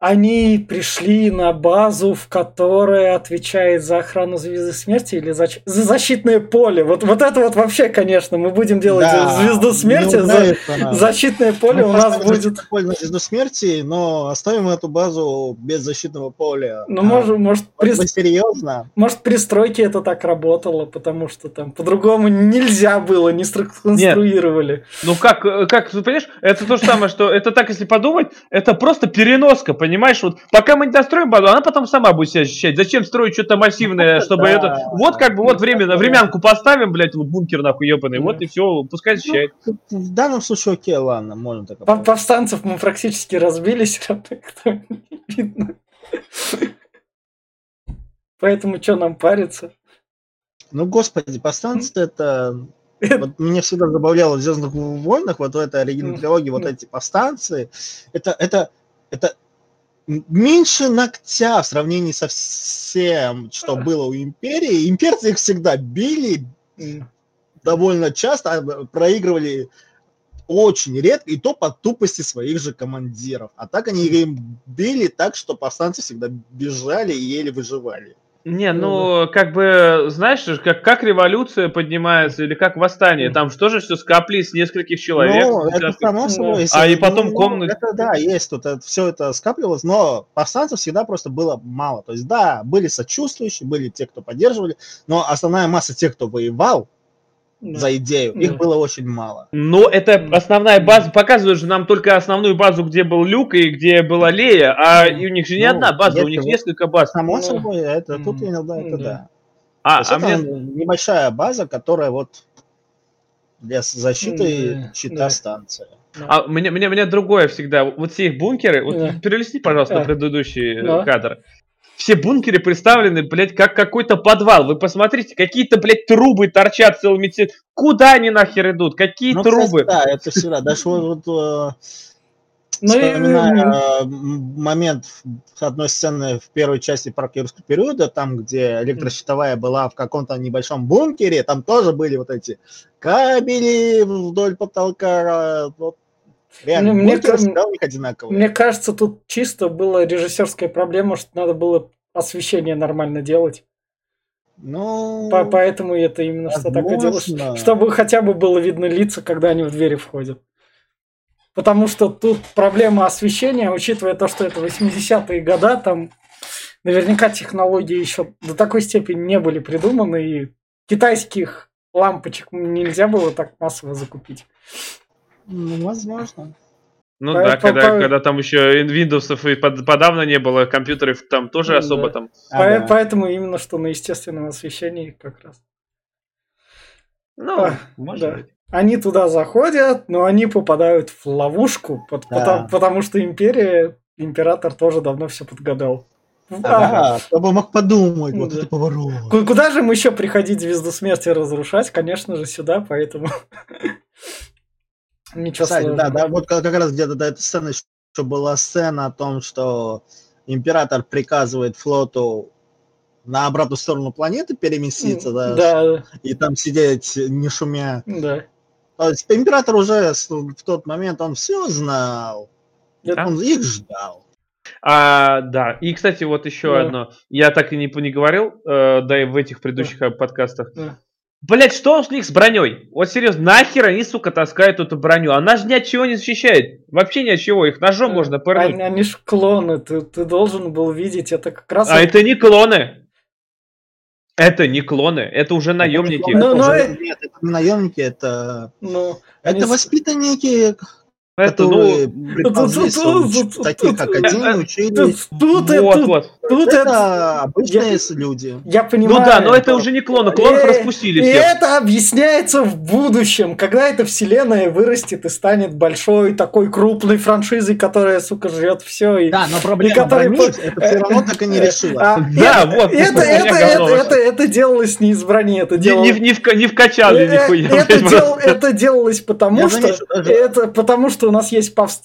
Они пришли на базу, в которой отвечает за охрану звезды смерти или за, за защитное поле. Вот, вот это вот вообще, конечно, мы будем делать Да, звезду смерти. не за- защитное поле Мы у нас будет. поле на звезду смерти, но оставим эту базу без защитного поля. Ну, А, может, может, при, серьезно? может, при стройке это так работало, потому что там по-другому нельзя было, не сконструировали. Ну как, как, понимаешь, это то же самое, что это так, если подумать, это просто переноска, понимаешь? Вот пока мы не достроим базу, она потом сама будет себя ощущать. Зачем строить что-то массивное, Ну, чтобы да. это... Вот как бы вот время, Да. времянку поставим, блядь, вот бункер нахуй ебаный, Да. вот и все, пускай защищает. Ну, в данном случае окей, ладно, можно так. Пов- Повстанцев мы практически разбили, все равно кто не видно. Поэтому что нам париться? Ну, господи, повстанцы это... Вот меня всегда забавляло в Звездных войнах, вот в этой оригинальной трилогии, вот эти повстанцы, это, это, это меньше ногтя в сравнении со всем, что было у Империи. Имперцы их всегда били довольно часто, а проигрывали очень редко, и то по тупости своих же командиров. А так они им били так, что повстанцы всегда бежали и еле выживали. Не, Ну ну, как бы, знаешь, как, как революция поднимается или как восстание, там что же все с нескольких человек. Ну, это само Да. собой. А и потом ну, комнат- Это да, есть тут, все это скапливалось, но повстанцев всегда просто было мало. То есть, да, были сочувствующие, были те, кто поддерживали, но основная масса тех, кто воевал Да. за идею, Да. их было очень мало. Но это основная база, показывают же нам только основную базу, где был Люк и где была Лея, а у них же не Ну, одна база, у них вот- несколько баз. Само Ну, собой, это тут иногда это Да. да. А, а это мне, небольшая база, которая вот для защиты Да, щита да. станция. а мне, мне, мне другое всегда. Вот все их бункеры, вот Да. перелистни, пожалуйста, Да. предыдущий э, Да. кадр. Все бункеры представлены, блядь, как какой-то подвал. Вы посмотрите, какие-то, блядь, трубы торчат целыми те- Куда они нахер идут? Какие Ну, кстати, трубы? да, это всегда. Даже вот, вот, э, Ну э, м- момент одной сцены в первой части парка юрского периода, там, где электрощитовая была в каком-то небольшом бункере, там тоже были вот эти кабели вдоль потолка. Вот. Реально, Мне- мне них одинаковые. Мне кажется, тут чисто была режиссерская проблема, что надо было освещение нормально делать. Ну, По- Поэтому это именно что так и делалось. возможно. Чтобы хотя бы было видно лица, когда они в двери входят. Потому что тут проблема освещения, учитывая то, что это 80-е года, там наверняка технологии еще до такой степени не были придуманы, и китайских лампочек нельзя было так массово закупить. Ну, возможно. Ну По- да, по- когда, по- когда там еще Windows и под- подавно не было, компьютеров там тоже Ну особо да. там. По- Ага. Поэтому именно что на естественном освещении как раз. Ну, А, может да. быть. Они туда заходят, но они попадают в ловушку, пот- Да. потому, потому что империя, император тоже давно все подгадал. А, Да, кто бы мог подумать, вот Да. это поворот. ку- Куда же им еще приходить звезду смерти разрушать? Конечно же, сюда, поэтому... Ничего Кстати, да, сложного. да, вот как как раз где-то до этой сцены еще была сцена о том, что император приказывает флоту на обратную сторону планеты переместиться, да, Да, и там сидеть не шумя. да. То есть император уже в тот момент он все знал, Это- он их ждал. А, да. И, кстати, вот еще Да. одно. Я так и не, не говорил, э, да и в этих предыдущих э, подкастах. Да. Блять, что у них с броней? Вот серьезно, нахер они, сука, таскают эту броню? Она же ни от чего не защищает. Вообще ни от чего. Их ножом можно пырнуть. Они, они ж клоны, ты, ты должен был видеть, это как раз... А это не клоны. Это не клоны, это уже наемники. Ну, Это ну, уже- э- нет, это не наемники, это, Ну, они это с- воспитанники, Это, которые ну, тут- академий, Тут, учились. тут, вот, тут, вот. Тут это... Это обычные люди. Я Ну понимаю. да, но это уже не клоны, клонов Э, распустили И всех. это объясняется в будущем, когда эта вселенная вырастет и станет большой, такой крупной франшизой, которая, сука, жрет все. И... Да, но И проблема которые брони, по- это все равно так и не решила. А, Да, это, вот, Это, это, я это, это, это делалось не из брони, это делалось... не, в- не, в, не вкачали Э, нихуя. это, дел- это делалось потому, Я что это потому, что у нас есть повс-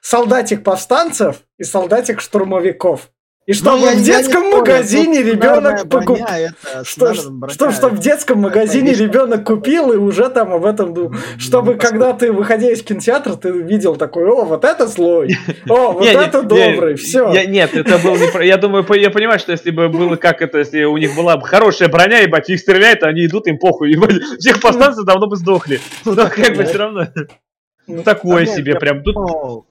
солдатик повстанцев и солдатик штурмовиков. И чтобы Ну, в детском магазине ребенок покупал. Что, что, что в детском магазине конечно. ребенок купил и уже там об этом думал. Чтобы Ну, когда ты, выходя из кинотеатра, ты видел такой, о, вот это злой, о, вот это добрый, все. нет, это был не Я думаю, я понимаю, что если бы было как это, если у них была бы хорошая броня, ебать, их стреляют, а они идут, им похуй, ебать. Всех повстанцев давно бы сдохли. Ну, как бы все равно. Ну, такое Да, себе прям. Тут Ну,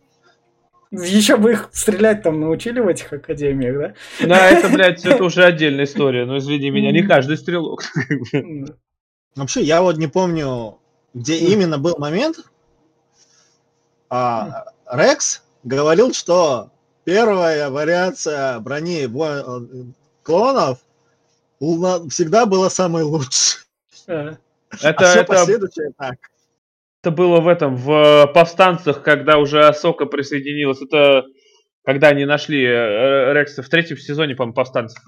Еще бы их стрелять там научили в этих академиях, да? Да, это, блядь, это уже отдельная история. Ну, извини меня, не каждый стрелок. Вообще, я вот не помню, где именно был момент. А, Рекс говорил, что первая вариация брони во- клонов всегда была самой лучшей. А, Это, а все это, последующее так. Это было в этом, в э, повстанцах, когда уже Асока присоединилась. Это когда они нашли э, Рекса в третьем сезоне, по-моему, повстанцев.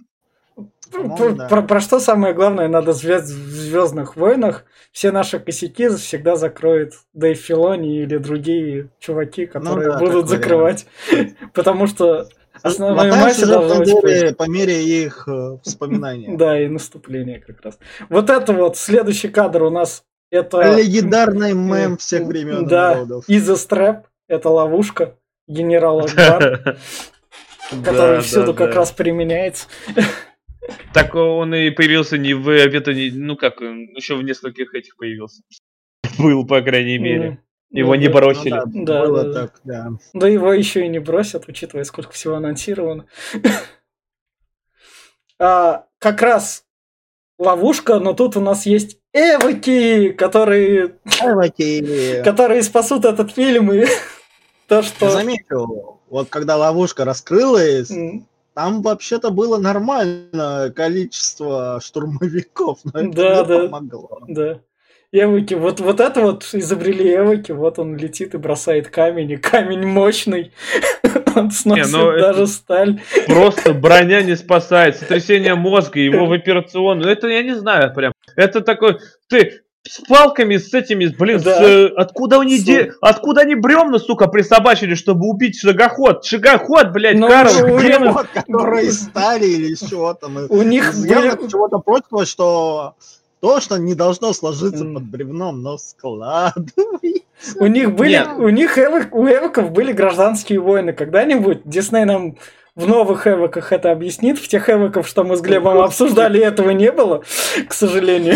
По-моему, Про, да. про- про что самое главное надо звезд- в Звездных войнах? Все наши косяки всегда закроет Дэйв Филони или другие чуваки, которые Ну да, будут закрывать. Потому что основной Мотаешь массе уже должно по быть мере, по мере их э, вспоминания. Да, и наступление как раз. Вот это вот, следующий кадр у нас это... Легендарный мем всех времен Да. Иза Стрэп, это ловушка генерала Акбар, который всюду как раз применяется. Так он и появился не в это не, ну как, он еще в нескольких этих появился. Был, по крайней мере. М, Его ну не бросили. Ну Да, было так, да. Да его еще и не бросят, учитывая, сколько всего анонсировано. А, как раз ловушка, но тут у нас есть эвоки, которые, Давайте. которые спасут этот фильм и то, Я что... заметил, вот когда ловушка раскрылась, М, там вообще-то было нормальное количество штурмовиков, но это Да, не да. помогло. Да. Эвоки, вот, вот это вот изобрели Эвоки, вот он летит и бросает камень, и камень мощный, он сносит ну это- даже сталь. Просто броня не спасает. Сотрясение мозга, его в операционную. Это я не знаю прям. Это такой... Ты с палками, с этими, блин, с, Да. э, откуда они С- де- откуда они бревна, сука, присобачили, чтобы убить шагоход? Шагоход, блядь, Ну, Карл, у где которые стали или чего там. У них явно были... чего-то прочного, что то, что не должно сложиться под бревном, но складывай. У них были, Нет. у них эвок- у эвоков были гражданские войны. Когда-нибудь Дисней нам в новых эвоках это объяснит. В тех эвоках, что мы с Глебом обсуждали, этого не было, к сожалению.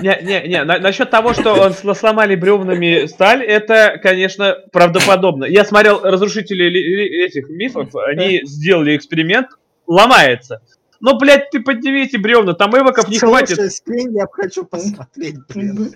Не, не, не, на- насчет того, что он сл- сломали бревнами сталь, это, конечно, правдоподобно. Я смотрел разрушители ли- ли- этих мифов, они сделали эксперимент, ломается. Ну, блядь, ты подними эти бревна, там эвоков не Слушай, хватит. скинь, я хочу посмотреть, блин.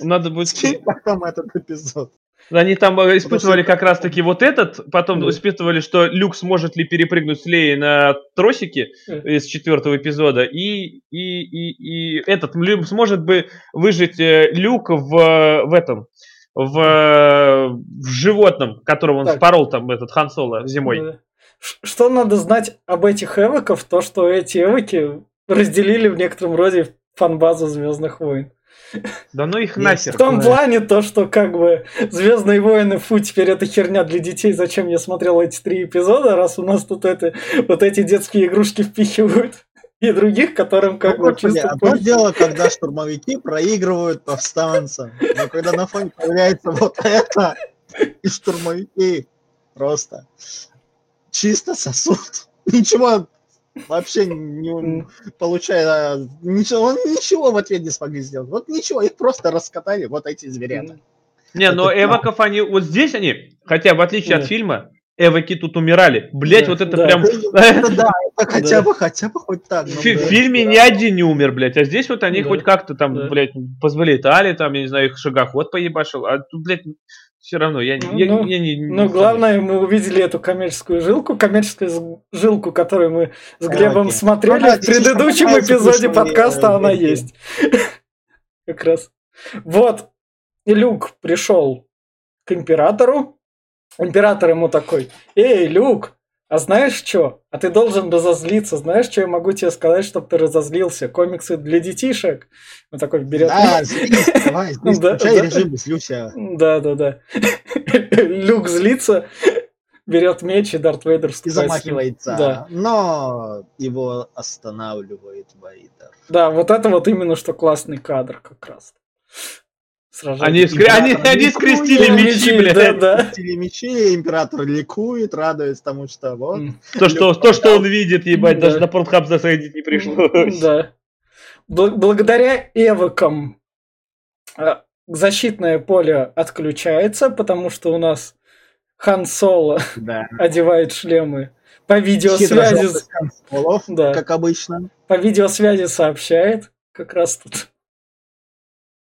Надо будет... Скинь потом этот эпизод. Они там э, испытывали как раз-таки вот этот, потом Да. испытывали, что Люк сможет ли перепрыгнуть с Леей на тросике Э. из четвертого эпизода, и, и, и, и этот сможет бы выжить э, Люк в, в этом, в, в животном, которого он Так. спорол там, этот Хан Соло зимой. Да. Что надо знать об этих эвоков? То, что эти эвоки разделили в некотором роде фанбазу Звездных войн. Да ну их Есть нахер. В том плане то, что как бы Звездные войны, фу, теперь это херня для детей, зачем я смотрел эти три эпизода, раз у нас тут это, вот эти детские игрушки впихивают. И других, которым как Ну, бы чисто... одно дело, когда штурмовики проигрывают повстанцам, но когда на фоне появляется вот это, и штурмовики просто чисто сосут. Ничего вообще не получая, ничего, ничего в ответ не смогли сделать. Вот ничего, их просто раскатали вот эти зверята. Не, но Это эвоков они, вот здесь они, хотя в отличие от фильма, эвоки тут умирали. Блять, вот это прям... Это да, это хотя бы, хотя бы хоть так. ну, В фильме ни один не умер, блядь, а здесь вот они хоть как-то там, Да. блядь, позволетали, там, я не знаю, их шагоход поебашил, а тут, блядь, все равно, я, не- я, Ну, я не... Но главное, мы увидели эту коммерческую жилку, коммерческую жилку, которую мы с Глебом окей. смотрели Ну да, в предыдущем эпизоде подкаста, э, она фильм. есть. Как раз. Вот, и Люк пришел к императору. Император ему такой, эй, Люк, а знаешь что? А ты должен разозлиться. Знаешь, что я могу тебе сказать, чтобы ты разозлился? Комиксы для детишек. Он такой берет... Да, злись, давай, злись, Да, включай да. режим, злюся. Да, да, да. Люк злится, берет меч, и Дарт Вейдер И замахивается. Да. Но его останавливает Вейдер. Да, вот это вот именно что классный кадр как раз. Они, скре- они, они скрестили мечи, Да, блядь. да. Стили мечи, император ликует, радуется тому, что вот. То, что, то, что он видит, ебать, Да. даже на порнхаб заходить не пришлось. Да. Бл- Благодаря эвокам а, защитное поле отключается, потому что у нас Хан Соло Да. одевает шлемы по видеосвязи, Хитро с- консолов, Да. как обычно. по видеосвязи сообщает, как раз тут.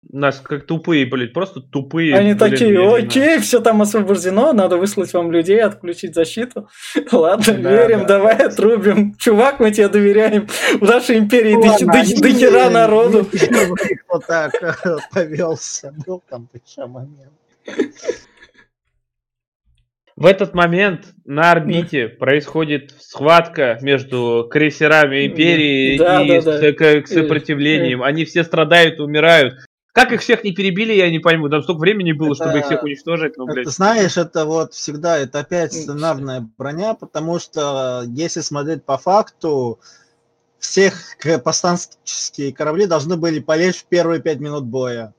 Нас как тупые, блядь, просто тупые. Они блин, такие, знаю. окей, все там освобождено, надо выслать вам людей, отключить защиту. Ладно, Да, верим, да. давай отрубим. Чувак, мы тебе доверяем. В нашей империи до, Ладно, до- они до хера народу. Кто так э, повелся. Был там еще момент. В этот момент на орбите происходит схватка между крейсерами Империи Да, и да, да. с- к, к сопротивлением. Они все страдают, умирают. Как их всех не перебили, я не пойму. Там столько времени было, чтобы их всех Это- уничтожить. Ну, блядь. Это, знаешь, это вот всегда, это опять сценарная броня, потому что если смотреть по факту, всех повстанческие корабли должны были полечь в первые пять минут боя.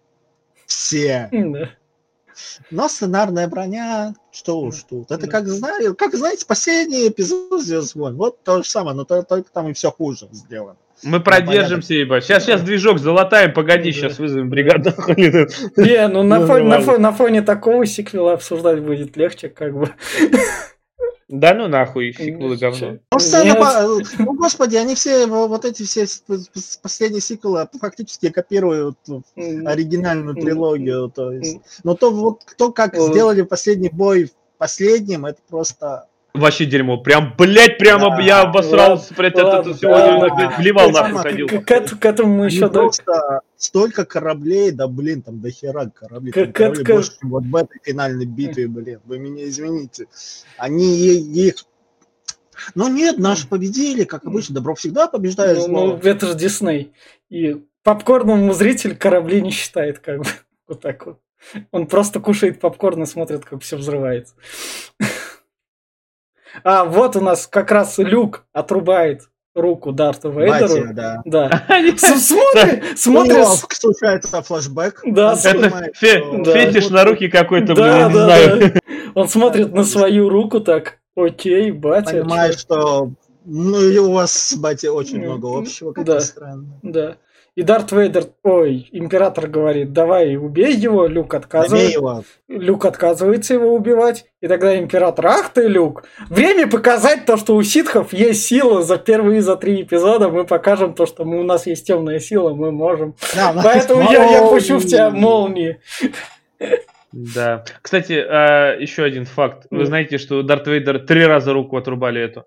Все. Но сценарная броня, что уж тут. Это как, знаете, как знаете, последний эпизод войн. Вот то же самое, но то- только там и все хуже сделано. Мы продержимся, ебать. Сейчас, сейчас движок залатаем, погоди, сейчас вызовем бригаду. Не, ну на Ну, фоне, на, фоне, на фоне такого сиквела обсуждать будет легче, как бы. Да ну нахуй, сиквелы говно. По- ну, господи, они все, во- вот эти все последние сиквелы фактически копируют оригинальную трилогию, то есть. Но то вот то, как сделали последний бой последним, это просто. Вообще дерьмо. Прям, блядь, прямо Да, я обосрался, блядь, это, ладно, это сегодня, ладно. блядь, вливал Это нахуй ходил. К, к этому- к этому мы еще до... просто столько кораблей, да блин, там до хера кораблей. там Как- кораблей как- больше, чем вот в этой финальной битве, блин. Вы меня извините. Они их. Ну нет, наши победили, как обычно. Добро всегда побеждает Ну, зло. ну, это же Дисней. И попкорному зритель корабли не считает, как бы. Вот так вот. Он просто кушает попкорн и смотрит, как все взрывается. А вот у нас как раз Люк отрубает руку Дарту Батя, Вейдеру. да. Да. Они- С- Смотри, У смотри, него с- случается флешбэк. Да, Это Да. фетиш на руки какой-то, блин, да, не да, знаю. да. Он смотрит на свою руку так, окей, батя. понимает, что Ну, и у вас с Бати очень Ну, много общего, как да. ни странно. Да. И Дарт Вейдер, ой, император говорит, давай убей его, Люк отказывается. его. Люк отказывается его убивать. И тогда император, ах ты, Люк, время показать то, что у ситхов есть сила. За первые, за три эпизода мы покажем то, что мы, у нас есть темная сила, мы можем. Да, Поэтому я, я пущу в тебя молнии. Да. Кстати, а, еще один факт. Вы знаете, что Дарт Вейдер три раза руку отрубали эту?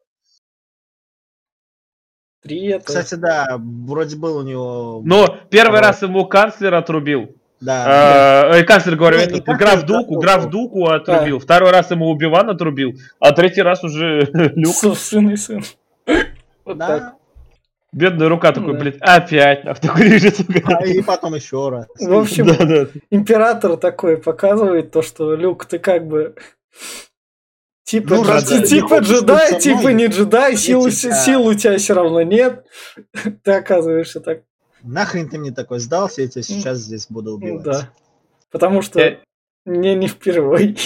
Три это... Кстати, да, вроде был у него... Но первый раз ему канцлер отрубил. Да. А, э, канцлер, говорю, Не, не граф Дуку, граф Дуку отрубил. Второй раз ему Убиван отрубил, а третий раз уже Люк. Собственный сын. Вот Да. так. Бедная рука такой, Да. блядь, опять. нахуй, такой лежит. А, и потом еще раз. В общем, Да, да. император такой показывает то, что Люк, ты как бы типа, Ну, раз типа джедай, типа не джедай, сил, сил у тебя все равно нет. Ты оказываешься так. Нахрен ты мне такой сдался, я тебя сейчас здесь буду Ну убивать. Да. Потому что Я- мне не впервые.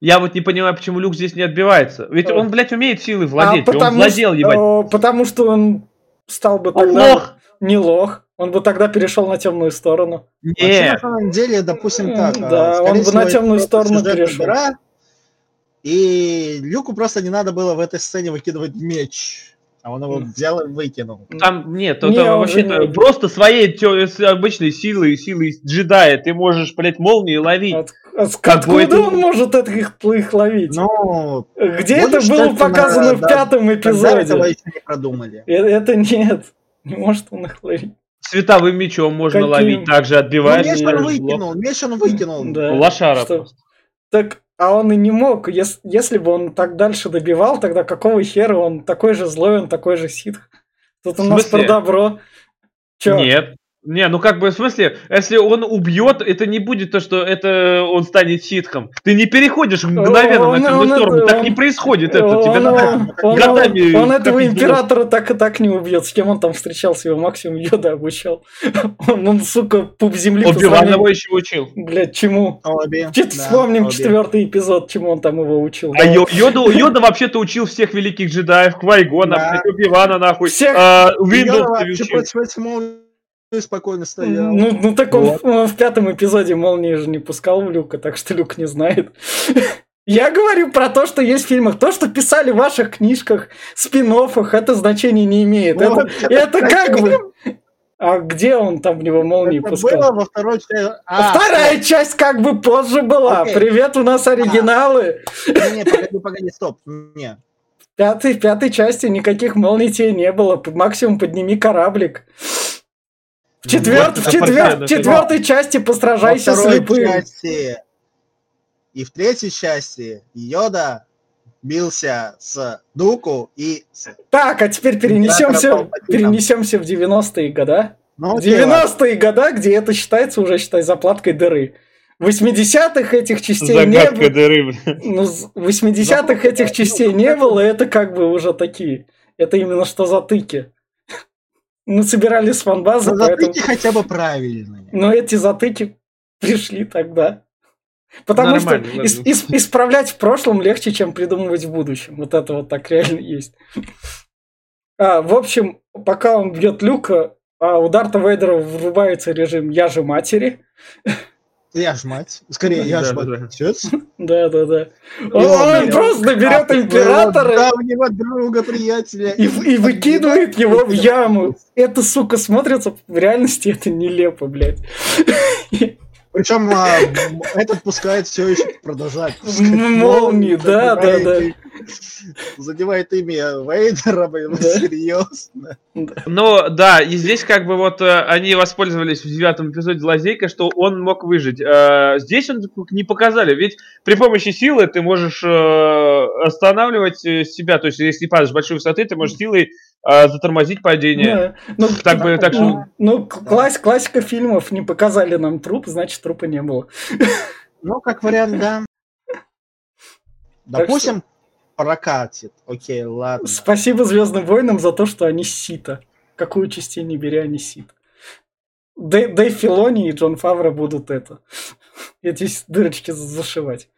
Я вот не понимаю, почему Люк здесь не отбивается. Ведь А. он, блядь, умеет силой владеть. А он потому, владел, что, ебать. о, потому что он стал бы Он тогда лох. не лох. Он бы тогда перешел на темную сторону. Вообще, Нет. на самом деле, допустим так. а, да, он бы на темную сторону перешел. дыра, И Люку просто не надо было в этой сцене выкидывать меч. А он его взял и выкинул. Там нет, Не, он вообще не- просто своей с обычной силой, силой джедая ты можешь, блядь, молнии ловить. От- от- откуда он может это их, их ловить? Ну, Где это было показано на- в да, пятом этого эпизоде? еще не продумали. Э- Это нет. Не может он их ловить. Световым мечом можно Каким? ловить, также Ну, отбиваешь. меч он выкинул, меч он выкинул. Да. Лошара Что? просто. Так, а он и не мог. Ес- Если бы он так дальше добивал, тогда какого хера он такой же злой, он такой же ситх. Тут у нас про добро. Чё? Нет. Не, ну как бы, в смысле, если он убьет, это не будет то, что это он станет ситхом. Ты не переходишь мгновенно Он- на темную он сторону. это- так он- не происходит это. Он, надо... он- он- годами он этого копить императора так и так не убьет. С кем он там встречался, его максимум Йода обучал. Он, он, сука, пуп земли сравнению- его еще учил. Блядь, чему? Обе. Чё- да, Вспомним обе. четвертый эпизод, чему он там его учил. А Йо- Йода, Йода вообще-то учил всех великих джедаев, Квайгона, Да. блядь, Убивана, нахуй. Всех. а, Windows вообще этих молний спокойно стоял. Ну, ну так он, Вот. в- в пятом эпизоде молнии же не пускал в Люка, так что Люк не знает. Я говорю про то, что есть в фильмах. То, что писали в ваших книжках, спин это значения не имеет. Ну, это, это как бы... А где он там в него молнии Это пускал? было во второй части. А Вторая часть как бы позже была. Окей. Привет, у нас оригиналы. Не, не, погоди, погоди, стоп. Не. В пятой, в пятой части никаких молний тебе не было. Максимум подними кораблик. В, четвер- в, четвер- в четвертой части постражайся слепым. части и в третьей части Йода бился с Дуку и. Так, а теперь перенесемся, перенесемся в 90-е года. Ну, В окей, ладно. 90-е года, где это считается уже, считай, заплаткой дыры. В 80-х этих частей не Загадка было. дыры, блядь. Ну, с- в 80-х этих частей не было, это как бы уже такие. Это именно что затыки. Мы собирали с фанбазы, Но поэтому... затыки хотя бы правильные. Но эти затыки пришли тогда. Потому Нормально, что ис- ис- исправлять в прошлом легче, чем придумывать в будущем. Вот это вот так реально есть. А, в общем, пока он бьет Люка, а у Дарта Вейдера врубается режим «Я же матери». Я ж мать. Скорее, я Да, ж да, да. мать. Отец. Да-да-да. И Он, просто берет императора давнего друга, приятеля. и, в- и выкидывает его в яму. Это, сука, смотрится... В реальности это нелепо, блядь. Причем а, этот пускает все еще продолжать. пускать Молнии, да, да, да. Задевает имя Вейдера, блин, Да. серьезно. Ну, да, и здесь как бы вот э, они воспользовались в девятом эпизоде лазейкой, что он мог выжить. Э, здесь он не показали, ведь при помощи силы ты можешь э, останавливать себя, то есть если падаешь с большой высоты, ты можешь силой э, затормозить падение. Да. Ну, Так бы, так ну, что... ну, класс, классика фильмов не показали нам труп, значит трупа не было. Ну, как вариант, да. Допустим, прокатит. Окей, ладно. Спасибо Звездным войнам за то, что они сита. Какую частей не беря, они сита. Дэй, Дэйв Филони и Джон Фавро будут это. Эти дырочки за- зашивать.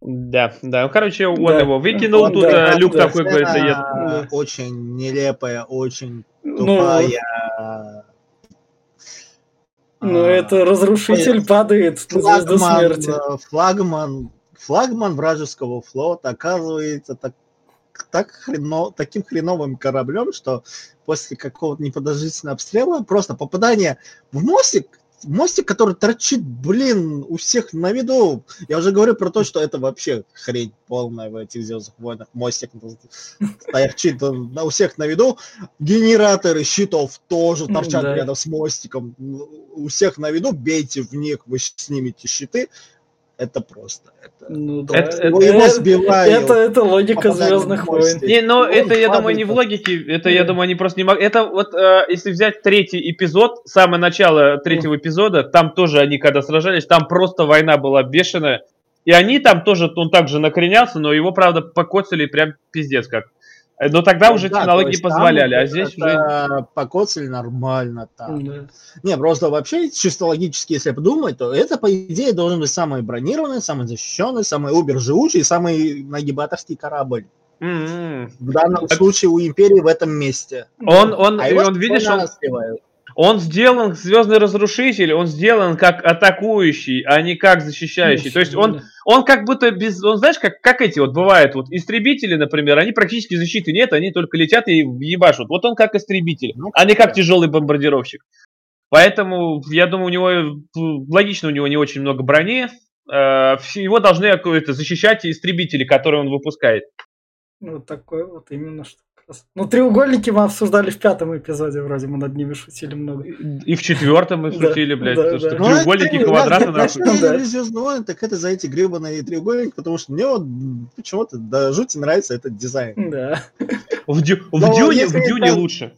Да, да. Ну, короче, он Да. его выкинул, Он, тут да, э, Люк да. такой говорит, да я... Очень нелепая, очень Ну, тупая. ну, А, это разрушитель падает на звезду флагман, смерти. э, флагман, флагман вражеского флота оказывается так, так хрено, таким хреновым кораблем, что после какого-то непродолжительного обстрела просто попадание в мостик, мостик, который торчит, блин, у всех на виду. Я уже говорю про то, что это вообще хрень полная в этих Звездных войнах. Мостик торчит на- у всех на виду. Генераторы щитов тоже Ну торчат да. рядом с мостиком. У всех на виду, бейте в них, вы снимете щиты. Это просто. Это, Ну да. Это- его, его Это- сбивают. Это, это логика Звездных войн. Не, но Он это, я думаю, не в логике, это, я думаю, они просто не могут. Это вот, э, если взять третий эпизод, самое начало третьего эпизода, там тоже они, когда сражались, там просто война была бешеная. И они там тоже, он также накренялся, но его, правда, покоцали прям пиздец как. Э, Но тогда уже Ну Да, то технологии позволяли, а это- здесь уже... покоцали нормально там. Да. Не, просто вообще чисто логически, если подумать, то это, по идее, должен быть самый бронированный, самый защищенный, самый убер живучий, самый нагибаторский корабль. М-м. В данном Так- случае у Империи в этом месте. Он, он, А и его он, видишь, он. Он сделан, Звездный Разрушитель, он сделан как атакующий, а не как защищающий. То есть он, он как будто без, он знаешь, как, как эти вот бывают, вот истребители, например, они практически защиты нет, они только летят и ебашут. Вот он как истребитель, Ну, а не как тяжелый бомбардировщик. Поэтому, я думаю, у него, э, логично, у него не очень много брони, э, его должны какое-то защищать истребители, которые он выпускает. Вот такой вот именно что. Ну, треугольники мы обсуждали в пятом эпизоде, вроде мы над ними шутили много. И в четвертом мы Да, шутили, блядь, да, то, что да. Ну, треугольники, квадраты, Да. «Звездные войны», так это за эти гребаные треугольники, потому что мне вот почему-то до жути нравится этот дизайн. Да. В, Дю- в Но Дюне, если в Дюне лучше.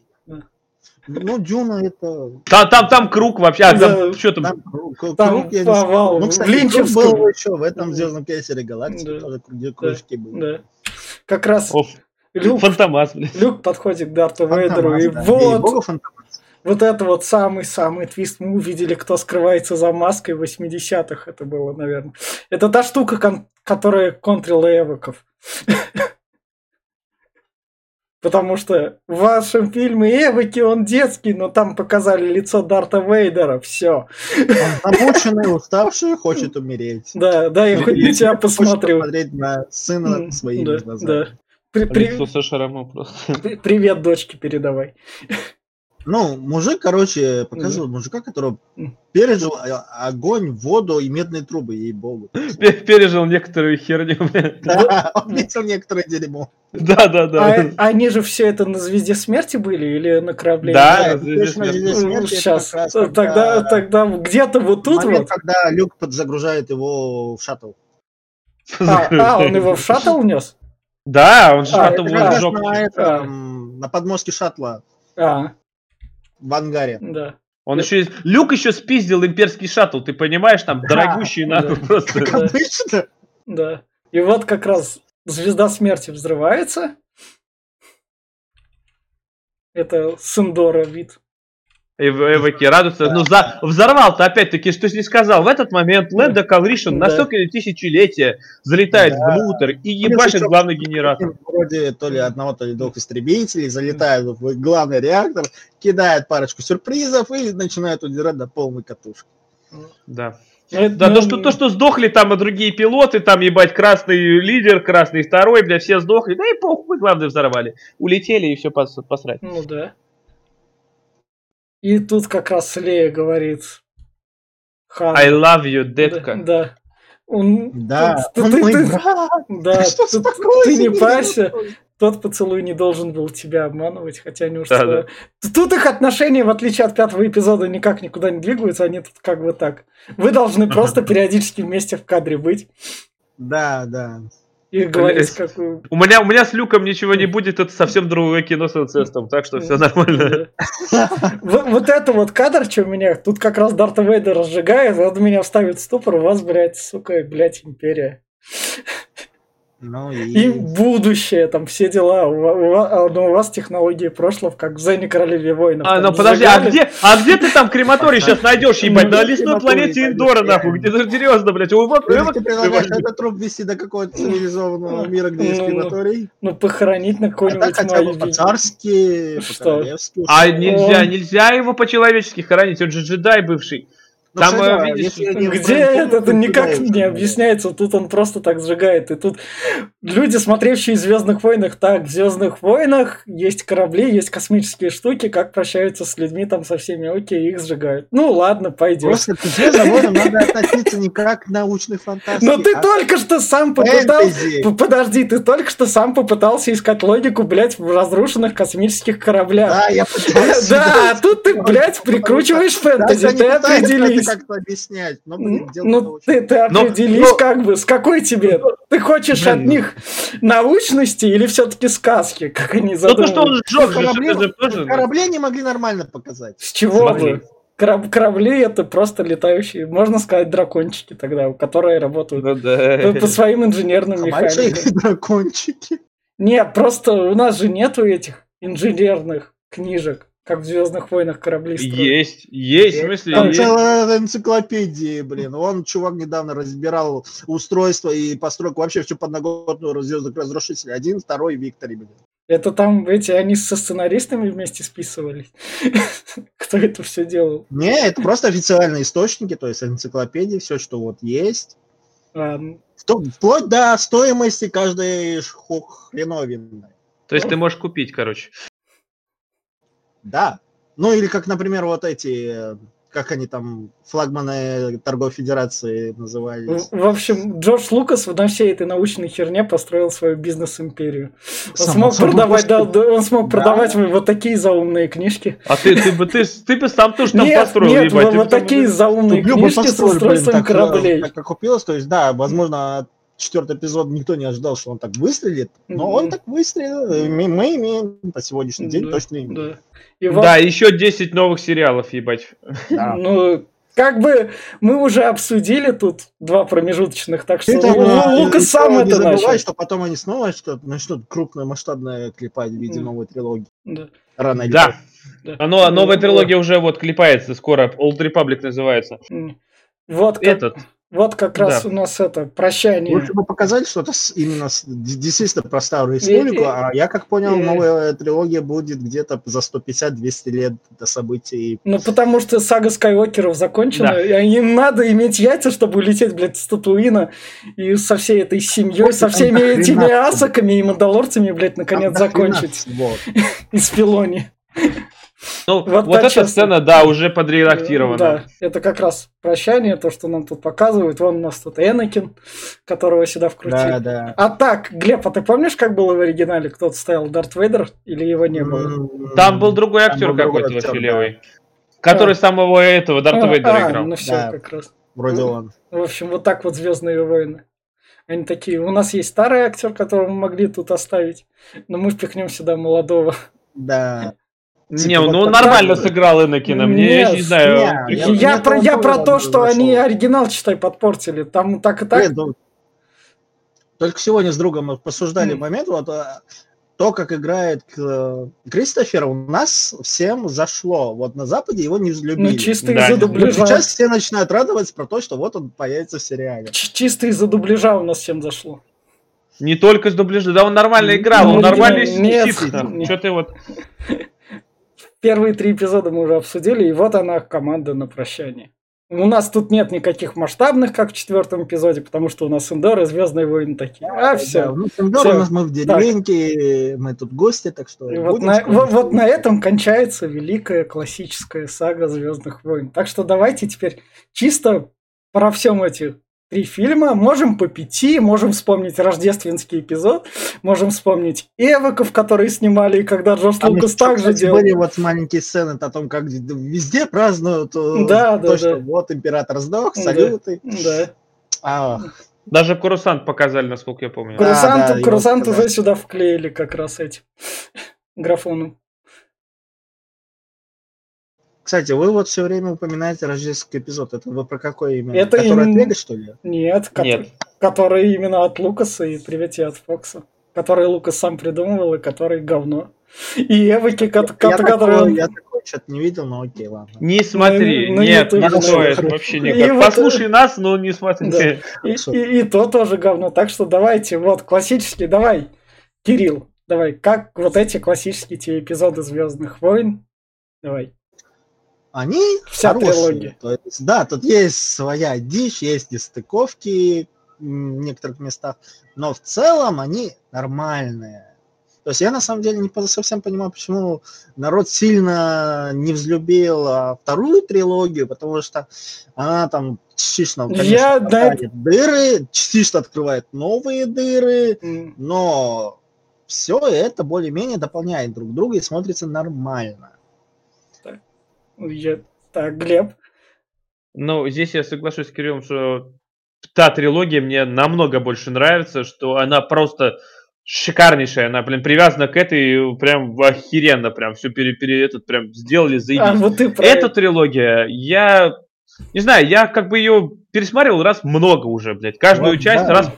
Ну, Дюна это... Там, там, там круг вообще, а, Да. там, что там, Там, кру- кру- Там круг, я не знаю. Ну, кстати, круг Линчевском. был еще в этом Звездном крейсере Галактики, Да. тоже круги- кружки были. Да. Как раз Оф, Люк, Фантомас, блядь. Люк подходит к Дарту Вейдеру, и Фантомас, да. вот, И Фантомаса. вот это вот самый-самый твист. Мы увидели, кто скрывается за маской в 80-х. Это было, наверное. Это та штука, кон- которая контрила эвоков. Потому что в вашем фильме Эвоки он детский, но там показали лицо Дарта Вейдера. Все. Он замученный, уставший, хочет умереть. Да, да, я хоть на тебя Хочет посмотрю. посмотреть на сына своими да, глазами. При- при- Лицо со шрамом просто. при- Привет, дочке передавай. Ну, мужик, короче, показывает мужика, который М. пережил огонь, воду и медные трубы, ей-богу. Пе- Пережил некоторую херню. Да, он видел некоторое дерьмо. Да, да, да. А они же все это на звезде смерти были или на корабле? Да, Да, здесь смерть, это Сейчас. раз Тогда, тогда где-то вот тут момент, вот. когда Люк подзагружает его в шаттл. А, а, он его в шаттл унес? Да, он же А, потом это его как раз сжег. на, этом, на подмостке шаттла А, в ангаре. да. Он еще... Люк еще спиздил имперский шаттл, ты понимаешь, там дорогущий нахуй да. просто. Как обычно. Да. И вот как раз звезда смерти взрывается. Это Сендора вид. Эв- Эвоки радуются. Ну, за... взорвал-то опять-таки, что не сказал. В этот момент Лэнда Калришин Да. на столько тысячелетия залетает Да. внутрь и ебашит главный генератор. Вроде то ли одного, то ли двух истребителей, залетают в главный реактор, кидают парочку сюрпризов и начинают удирать до полной катушки. Да. Ну, это, Да, то ну, что, то, что сдохли там и другие пилоты, там, ебать, красный лидер, красный второй, бля, все сдохли. Да и похуй, мы главное взорвали. Улетели и все пос- посрать. Ну да. И тут как раз Лея говорит. Хан. I love you, детка. Да. да. Он, Да, он ты- мой ты- брат. да, Что тут такое? ты не парься. Тот поцелуй не должен был тебя обманывать, хотя они уж... Да, свои- Тут их отношения, в отличие от пятого эпизода, никак никуда не двигаются, они тут как бы так. Вы должны просто периодически вместе в кадре быть Да, да. И говорить, как. У меня, у меня с Люком ничего не будет, это совсем другое кино с инцестом, так что все нормально. Вот вот это вот кадр, что меня, тут как раз Дарта Вейдер разжигает, он меня вставит в ступор, у вас, блядь, сука, блядь, империя. Ну и и... будущее, там все дела. У, у а, ну, у вас технологии прошлого, как в Зене Королеве воинов. А, ну подожди, а где, а где ты там крематорий сейчас найдешь, ебать? Ну, На лесной планете Индора, нахуй. Где ты серьезно, блядь? У вот, ты предлагаешь этот труп вести до какого-то цивилизованного мира, где есть Ну, крематорий? Ну, похоронить на А какой-нибудь Майе. по-царски, по-королевски. А нельзя, нельзя его по-человечески хоронить, он же джедай бывший. Ну, Там, э, да, видишь, Где это, это то никак не объясняется. Тут он просто так сжигает. И тут люди, смотревшие в Звездных войнах, так, в Звездных войнах есть корабли, есть космические штуки, как прощаются с людьми там со всеми, окей, их сжигают. Ну ладно, пойдет. Просто к «Звездным войнам» надо относиться не как к научной фантастике, Но ты а только что сам попытался... Подожди, ты только что сам попытался искать логику, блядь, в разрушенных космических кораблях. Да, я пытаюсь. Да, а тут ты, блядь, прикручиваешь фэнтези, ты не пытаюсь это определись. как-то объяснять. Но, блин, дело Ну, ты, ты определись, но- как бы, с какой тебе? Ты хочешь Блин, от них научности или все-таки сказки, как они Ну то, что задумали? он сжег, же, Корабли, же тоже... корабли не могли нормально показать. С чего Смотри. бы? Кораб- корабли это просто летающие, можно сказать, дракончики тогда, которые работают Ну по, да. по своим инженерным Большие механикам. дракончики. Нет, просто у нас же нету этих инженерных книжек, как в Звездных войнах корабли строят. Есть, есть, в смысле, Там есть. целая энциклопедия, блин. Он, чувак, недавно разбирал устройство и постройку вообще всю подноготную звездных разрушителей. Один, второй, Виктори, блин. Это там эти, они со сценаристами вместе списывались. Кто это все делал? Не, это просто официальные источники, то есть энциклопедии, все, что вот есть. Вто- Вплоть до стоимости каждой хреновины. То есть ты можешь купить, короче. Да. Ну или как, например, вот эти, э, как они там, флагманы торговой федерации назывались. В общем, Джордж Лукас на всей этой научной херне построил свою бизнес-империю. Он Само смог собой, продавать, да, да, он смог Да. продавать вот такие заумные книжки. А ты, ты бы, ты, ты бы сам тоже там Нет, построил, нет, ебать. вот, ты вот такие заумные книжки с построили, блин, устройством так, э, кораблей. Так как купилось, то есть, да, возможно, четвертый эпизод никто не ожидал, что он так выстрелит, но Мгм. он так выстрелил. и Мы, мы имеем по сегодняшний день Да, точно имеем. Да. И вот, Да, еще 10 новых сериалов, ебать. Да. ну, как бы мы уже обсудили тут два промежуточных, так что Ты Лу- там, а, Лу- Лукас и сам не это забывай, начал. что потом они снова что-то начнут крупное масштабное клепать в виде новой трилогии. Да. Рано или Да. поздно. Да. Оно, новая Ну, трилогия уже вот клепается скоро. Old Republic называется. Вот как, Этот. Вот как раз Да. у нас это прощание. Лучше бы показать что-то именно действительно про старую И- республику, и- а я как понял, и- новая трилогия будет где-то за 150-200 лет до событий. Ну, потому что сага Скайуокеров закончена, Да. и им надо иметь яйца, чтобы улететь, блядь, с Татуина, и со всей этой семьей, со всеми этими асаками и мандалорцами, блядь, наконец закончить всего. из Пилони. Ну, Вот вот, эта честно. сцена, да, уже подредактирована. Да, это как раз прощание, то, что нам тут показывают. Вон у нас тут Энакин, которого сюда вкрутили. Да, да. А так, Глеб, а ты помнишь, как было в оригинале? Кто-то стоял Дарт Вейдер или его не было? Там был другой актер какой-то вообще да. левый. Который А. самого этого Дарта А, Вейдера а, играл. ну все, Да. как раз. Вроде он. В общем, вот так вот Звездные войны. Они такие, у нас есть старый актер, которого мы могли тут оставить, но мы впихнем сюда молодого. Да. Не, Типа вот ну он так нормально сыграл Энакина. Мне, я Нет, не знаю. не, он Я, Я- я про, я про то, что они оригинал, читай, подпортили. Там так и так. Блин, ну, Только сегодня с другом мы посуждали М. момент, вот а, то, как играет э, Кристофер, у нас всем зашло. Вот на Западе его не взлюбили. ну, чисто Да. из-за Вот дубляжа. сейчас все начинают радоваться про то, что вот он появится в сериале. Ч- Чисто из-за дубляжа у нас всем зашло. Не только с дубляжа, да он нормально играл, Ну, он нормально нет, сидит. нет. Что ты вот... Первые три эпизода мы уже обсудили, и вот она команда на прощание. У нас тут нет никаких масштабных, как в четвертом эпизоде, потому что у нас Эндор и Звездные войны такие. А, Да, все. ну, Сендор Всё. у нас мы в деревеньке, мы тут гости, так что... И вот на, вот, вот на этом кончается великая классическая сага Звездных войн. Так что давайте теперь чисто про всем эти три фильма. Можем по пяти, можем вспомнить рождественский эпизод, можем вспомнить Эвоков, которые снимали, и когда Джордж Там Лукас также делал. были вот маленькие сцены о том, как везде празднуют э, Да, то, да, что да. вот император сдох, салюты. Да. А, Даже Курсант показали, насколько я помню. Да, Курсант, да, показали. уже сюда вклеили как раз эти графоны. Кстати, вы вот все время упоминаете рождественский эпизод. Это вы про какой именно? Это Который им- от Лего, что ли? Нет, ко- Нет. который именно от Лукаса и привет от Фокса. Который Лукас сам придумывал и который говно. И Эвоки, ко- ко- я, который такого, он- я такой что-то не видел, но окей, ладно. Не смотри, на нет, YouTube не стоит вообще И никак. вот, Послушай нас, но не смотри. Да. И, и- и то тоже говно. Так что давайте, вот, классический, давай, Кирилл, давай, как вот эти классические те эпизоды Звездных войн? Давай. Они Вся хорошие. То есть, да, тут есть своя дичь, есть нестыковки в некоторых местах, но в целом они нормальные. То есть я на самом деле не совсем понимаю, почему народ сильно не взлюбил а, вторую трилогию, потому что она там частично, конечно, Я, да, дыры, частично открывает новые дыры, но все это более-менее дополняет друг друга и смотрится нормально. Я- Так, Глеб. Ну, здесь я соглашусь с Кириллом, что та трилогия мне намного больше нравится, что она просто шикарнейшая, она, блин, привязана к этой, прям охеренно, прям все пере, пере- этот, прям сделали, А, заебись. вот ты про Эта трилогия, я не знаю, я как бы ее пересматривал раз много уже, блядь. Каждую Вот, часть да. раз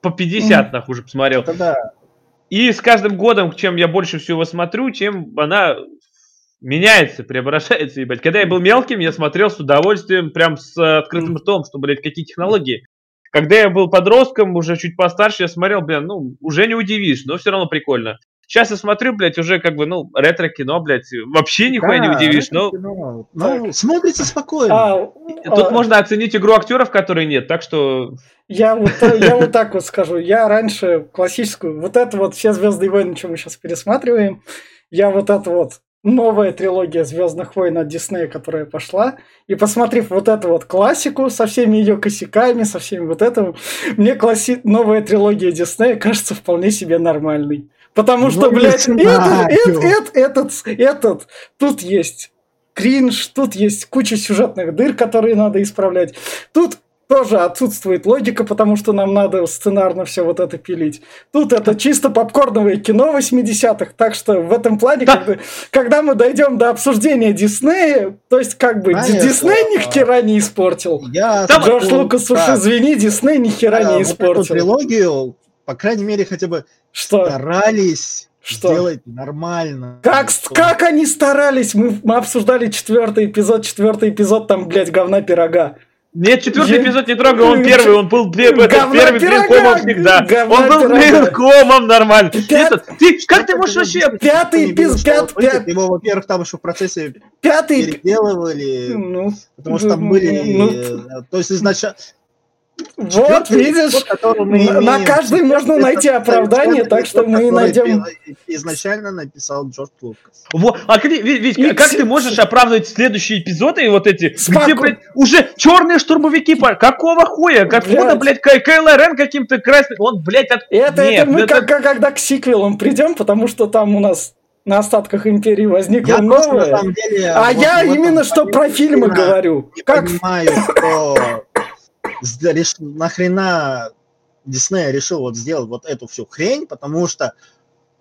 по 50 нахуй уже посмотрел. Это да. И с каждым годом, чем я больше всего смотрю, тем она меняется, преображается, ебать. Когда я был мелким, я смотрел с удовольствием, прям с открытым ртом, что, блядь, какие технологии. Когда я был подростком, уже чуть постарше, я смотрел, блин, ну, уже не удивишь, но все равно прикольно. Сейчас я смотрю, блядь, уже как бы, ну, ретро-кино, блядь, вообще нихуя не Да, удивишь, это но кино. Ну, смотрится спокойно. А, тут а, можно оценить игру актеров, которые нет, так что Я вот, я вот так вот скажу. Я раньше классическую, вот это вот все Звездные войны, что мы сейчас пересматриваем, я вот это вот новая трилогия Звездных войн от Диснея, которая пошла, и посмотрев вот эту вот классику со всеми ее косяками, со всеми вот этим, мне класси... новая трилогия Диснея кажется вполне себе нормальной. Потому что, Ну, блядь, этот, этот, этот, этот, этот, тут есть кринж, тут есть куча сюжетных дыр, которые надо исправлять. Тут тоже отсутствует логика, потому что нам надо сценарно все вот это пилить. Тут это чисто попкорновое кино 80-х, так что в этом плане, Да. когда, когда мы дойдем до обсуждения Диснея, то есть как бы Знаешь, Дисней ни хера не испортил. Я Там Джордж скажу Лукас, уж так, извини, Дисней ни хера э, не вот эту испортил. трилогию, по крайней мере, хотя бы Что? старались Что? сделать нормально. Как, Что- как они старались? Мы, мы обсуждали четвертый эпизод, четвертый эпизод, там, блядь, говна пирога. Нет, четвертый Я- эпизод не трогай, он первый, он был блин, этот первый блин, пирога, комом всегда. говна Он был пирога. блин, комом нормально. Пят- Этот, ты, как ты можешь вообще... Пятый эпизод, пят- пят- Его, во-первых, там еще в процессе Пятый... переделывали, Ну, потому что там были... ну, э, То есть изначально... вот, видишь, на- каждый можно найти оправдание, так что мы и найдем. Изначально написал Джордж Лукас. Во, а Вить, И как ты можешь оправдывать следующие эпизоды и вот эти, где, блядь, уже черные штурмовики, какого хуя, откуда, Блядь. Кай- Кайло Рен каким-то красным, он, блядь, от... Это, Нет, это мы это- как, когда к сиквелам придем, потому что там у нас на остатках империи возникло Я просто, на новое. самом деле... А вот я именно что про фильмы говорю. не Как понимаю, реш- нахрена Дисней решил вот сделать вот эту всю хрень, потому что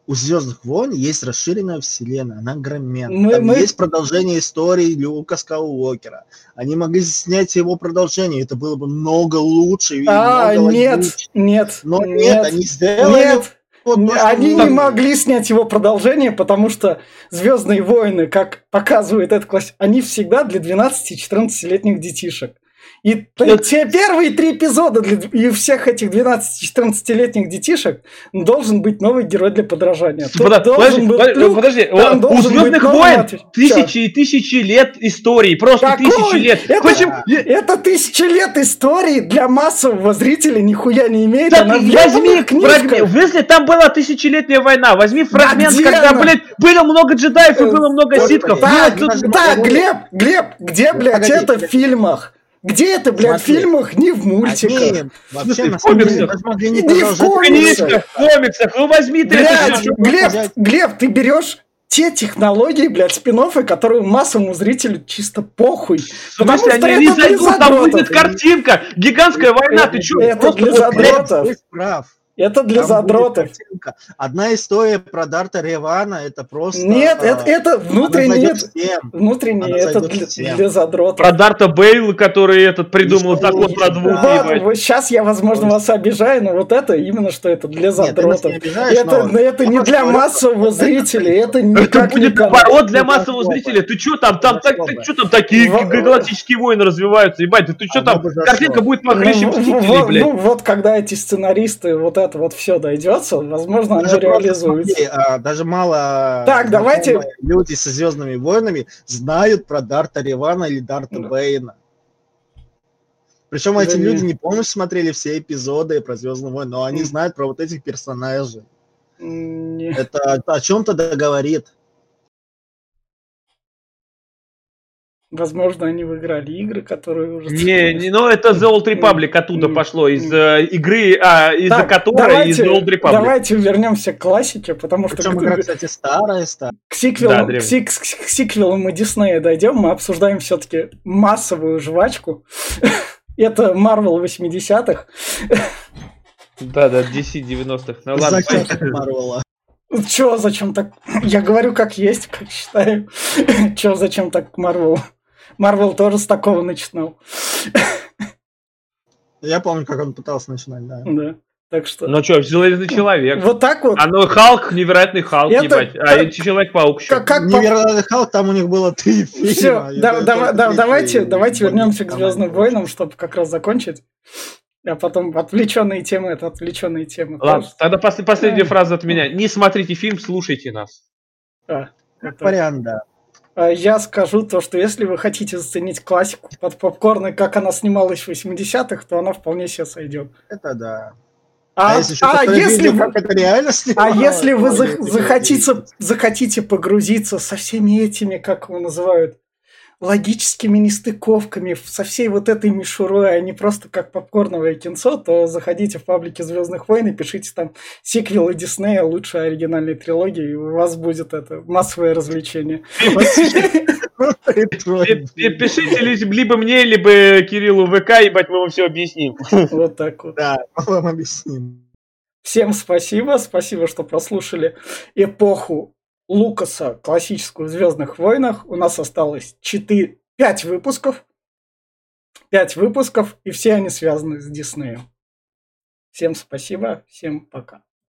у Звездных войн есть расширенная вселенная, она огроменная. Мы- Там мы- есть продолжение истории Люка Скайуокера. Они могли снять его продолжение, это было бы много лучше А, много нет, логичнее. нет, Но нет, нет, они сделали нет. вот то, что Они не нужно. могли снять его продолжение, потому что Звездные войны, как показывает этот класс, они всегда для 12-14-летних детишек. И т- те первые три эпизода для, и всех этих 12-14-летних детишек должен быть новый герой для подражания. Тут Подо- должен Подожди, быть подожди, Люк, подожди, там у должен Звездных быть новый войн Матвей. тысячи и тысячи лет истории, просто Какой? тысячи лет. Это- Почему? Это тысячи лет истории для массового зрителя нихуя не имеет. Так Она возьми фрагмент. Если там была тысячелетняя война, возьми фрагмент, где когда, она? блядь, было много джедаев и Э, было много вот, ситхов. Так, так, Глеб, Глеб, где, блядь, это в фильмах? Где это, блядь, в фильмах, не в мультиках? Они вообще, на в самом деле, комиксах? могли не в продолжать В комиксах, ну возьми ты это Блядь, всё. Глеб? Глеб, ты берешь те технологии, блядь, спин которые массовому зрителю чисто похуй. Потому что они не это зайдут, там будет картинка. Гигантская война, ты чё? Это для задротов. Ты прав. Это для Там задротов. Одна история про Дарта Ревана, это просто... Нет, а, это, это она внутренне, зайдет это- всем. внутренне Она это зайдет для, всем. для задротов. Про Дарта Бейла, который этот придумал что закон про да. двух, Вот, вот сейчас я, возможно, вас обижаю, но вот это именно что это для Нет, задротов. не обижаешь, Это, но- это не для массового это- зрителя, это не будет наоборот для массового зрителя. Ты что там, там, так, ты что там такие галактические войны развиваются, ебать, ты что Оно там, картинка будет Ну, похлеще Мстителей, вот, блядь. ну, вот когда эти сценаристы, вот это вот все дойдется, возможно, оно Даже просто реализуется. смотри, а, даже мало Так, давайте- люди со Звездными войнами знают про Дарта Ревана или Дарта Да. Бейна. Причем Да эти не- люди не полностью смотрели все эпизоды про Звездные войны, но они знают про вот этих персонажей. Не. Это о чем-то договорит. Возможно, они выиграли игры, которые уже... Не, не, ну это The Old Republic оттуда пошло, из э, игры, а, из-за Так, которой из The Old Republic. давайте вернемся к классике, потому что Причем к, игра, кстати, старая, старая. к сиквелам, Да, к, сик- к сиквелам мы Диснея дойдем, мы обсуждаем все-таки массовую жвачку. Это Marvel 80-х. Да, да, DC 90-х. Ну ладно. Марвела? Чё, зачем так? Я говорю, как есть, как считаю. Чё, зачем так к Marvel? Marvel тоже с такого начинал. Я помню, как он пытался начинать, да. Да. Так что... Ну что, Железный человек. Вот так вот. А ну Халк, невероятный Халк, Это ебать. А как- Человек-паук еще. Как, как Невероятный Халк, там у них было три фильма. Все, да, это да, три давайте, давайте вернемся к Звездным это войнам, чтобы как раз закончить. А потом отвлеченные темы, это отвлеченные темы. Ладно, тоже. тогда пос- последняя Да. фраза от меня. Не смотрите фильм, слушайте нас. А, это- Вариант, да. А Я скажу то, что если вы хотите заценить классику под попкорн и как она снималась в 80-х, то она вполне себе сойдет. Это да. А, если, ещё а если видел, вы, как это реально а если вы это захотите, захотите погрузиться со всеми этими, как его называют, логическими нестыковками, со всей вот этой мишурой, а не просто как попкорновое кинцо, то заходите в паблики Звездных войн и пишите там сиквелы Диснея, лучшая оригинальной трилогии, и у вас будет это массовое развлечение. Пи- пи- Пишите ли- либо мне, либо Кириллу ВК, ебать, мы вам все объясним. Вот так вот. Да, мы вам объясним. Всем спасибо, спасибо, что прослушали эпоху Лукаса, классическую в Звездных войнах. У нас осталось 4, 5 выпусков. 5 выпусков, и все они связаны с Диснеем. Всем спасибо, всем пока.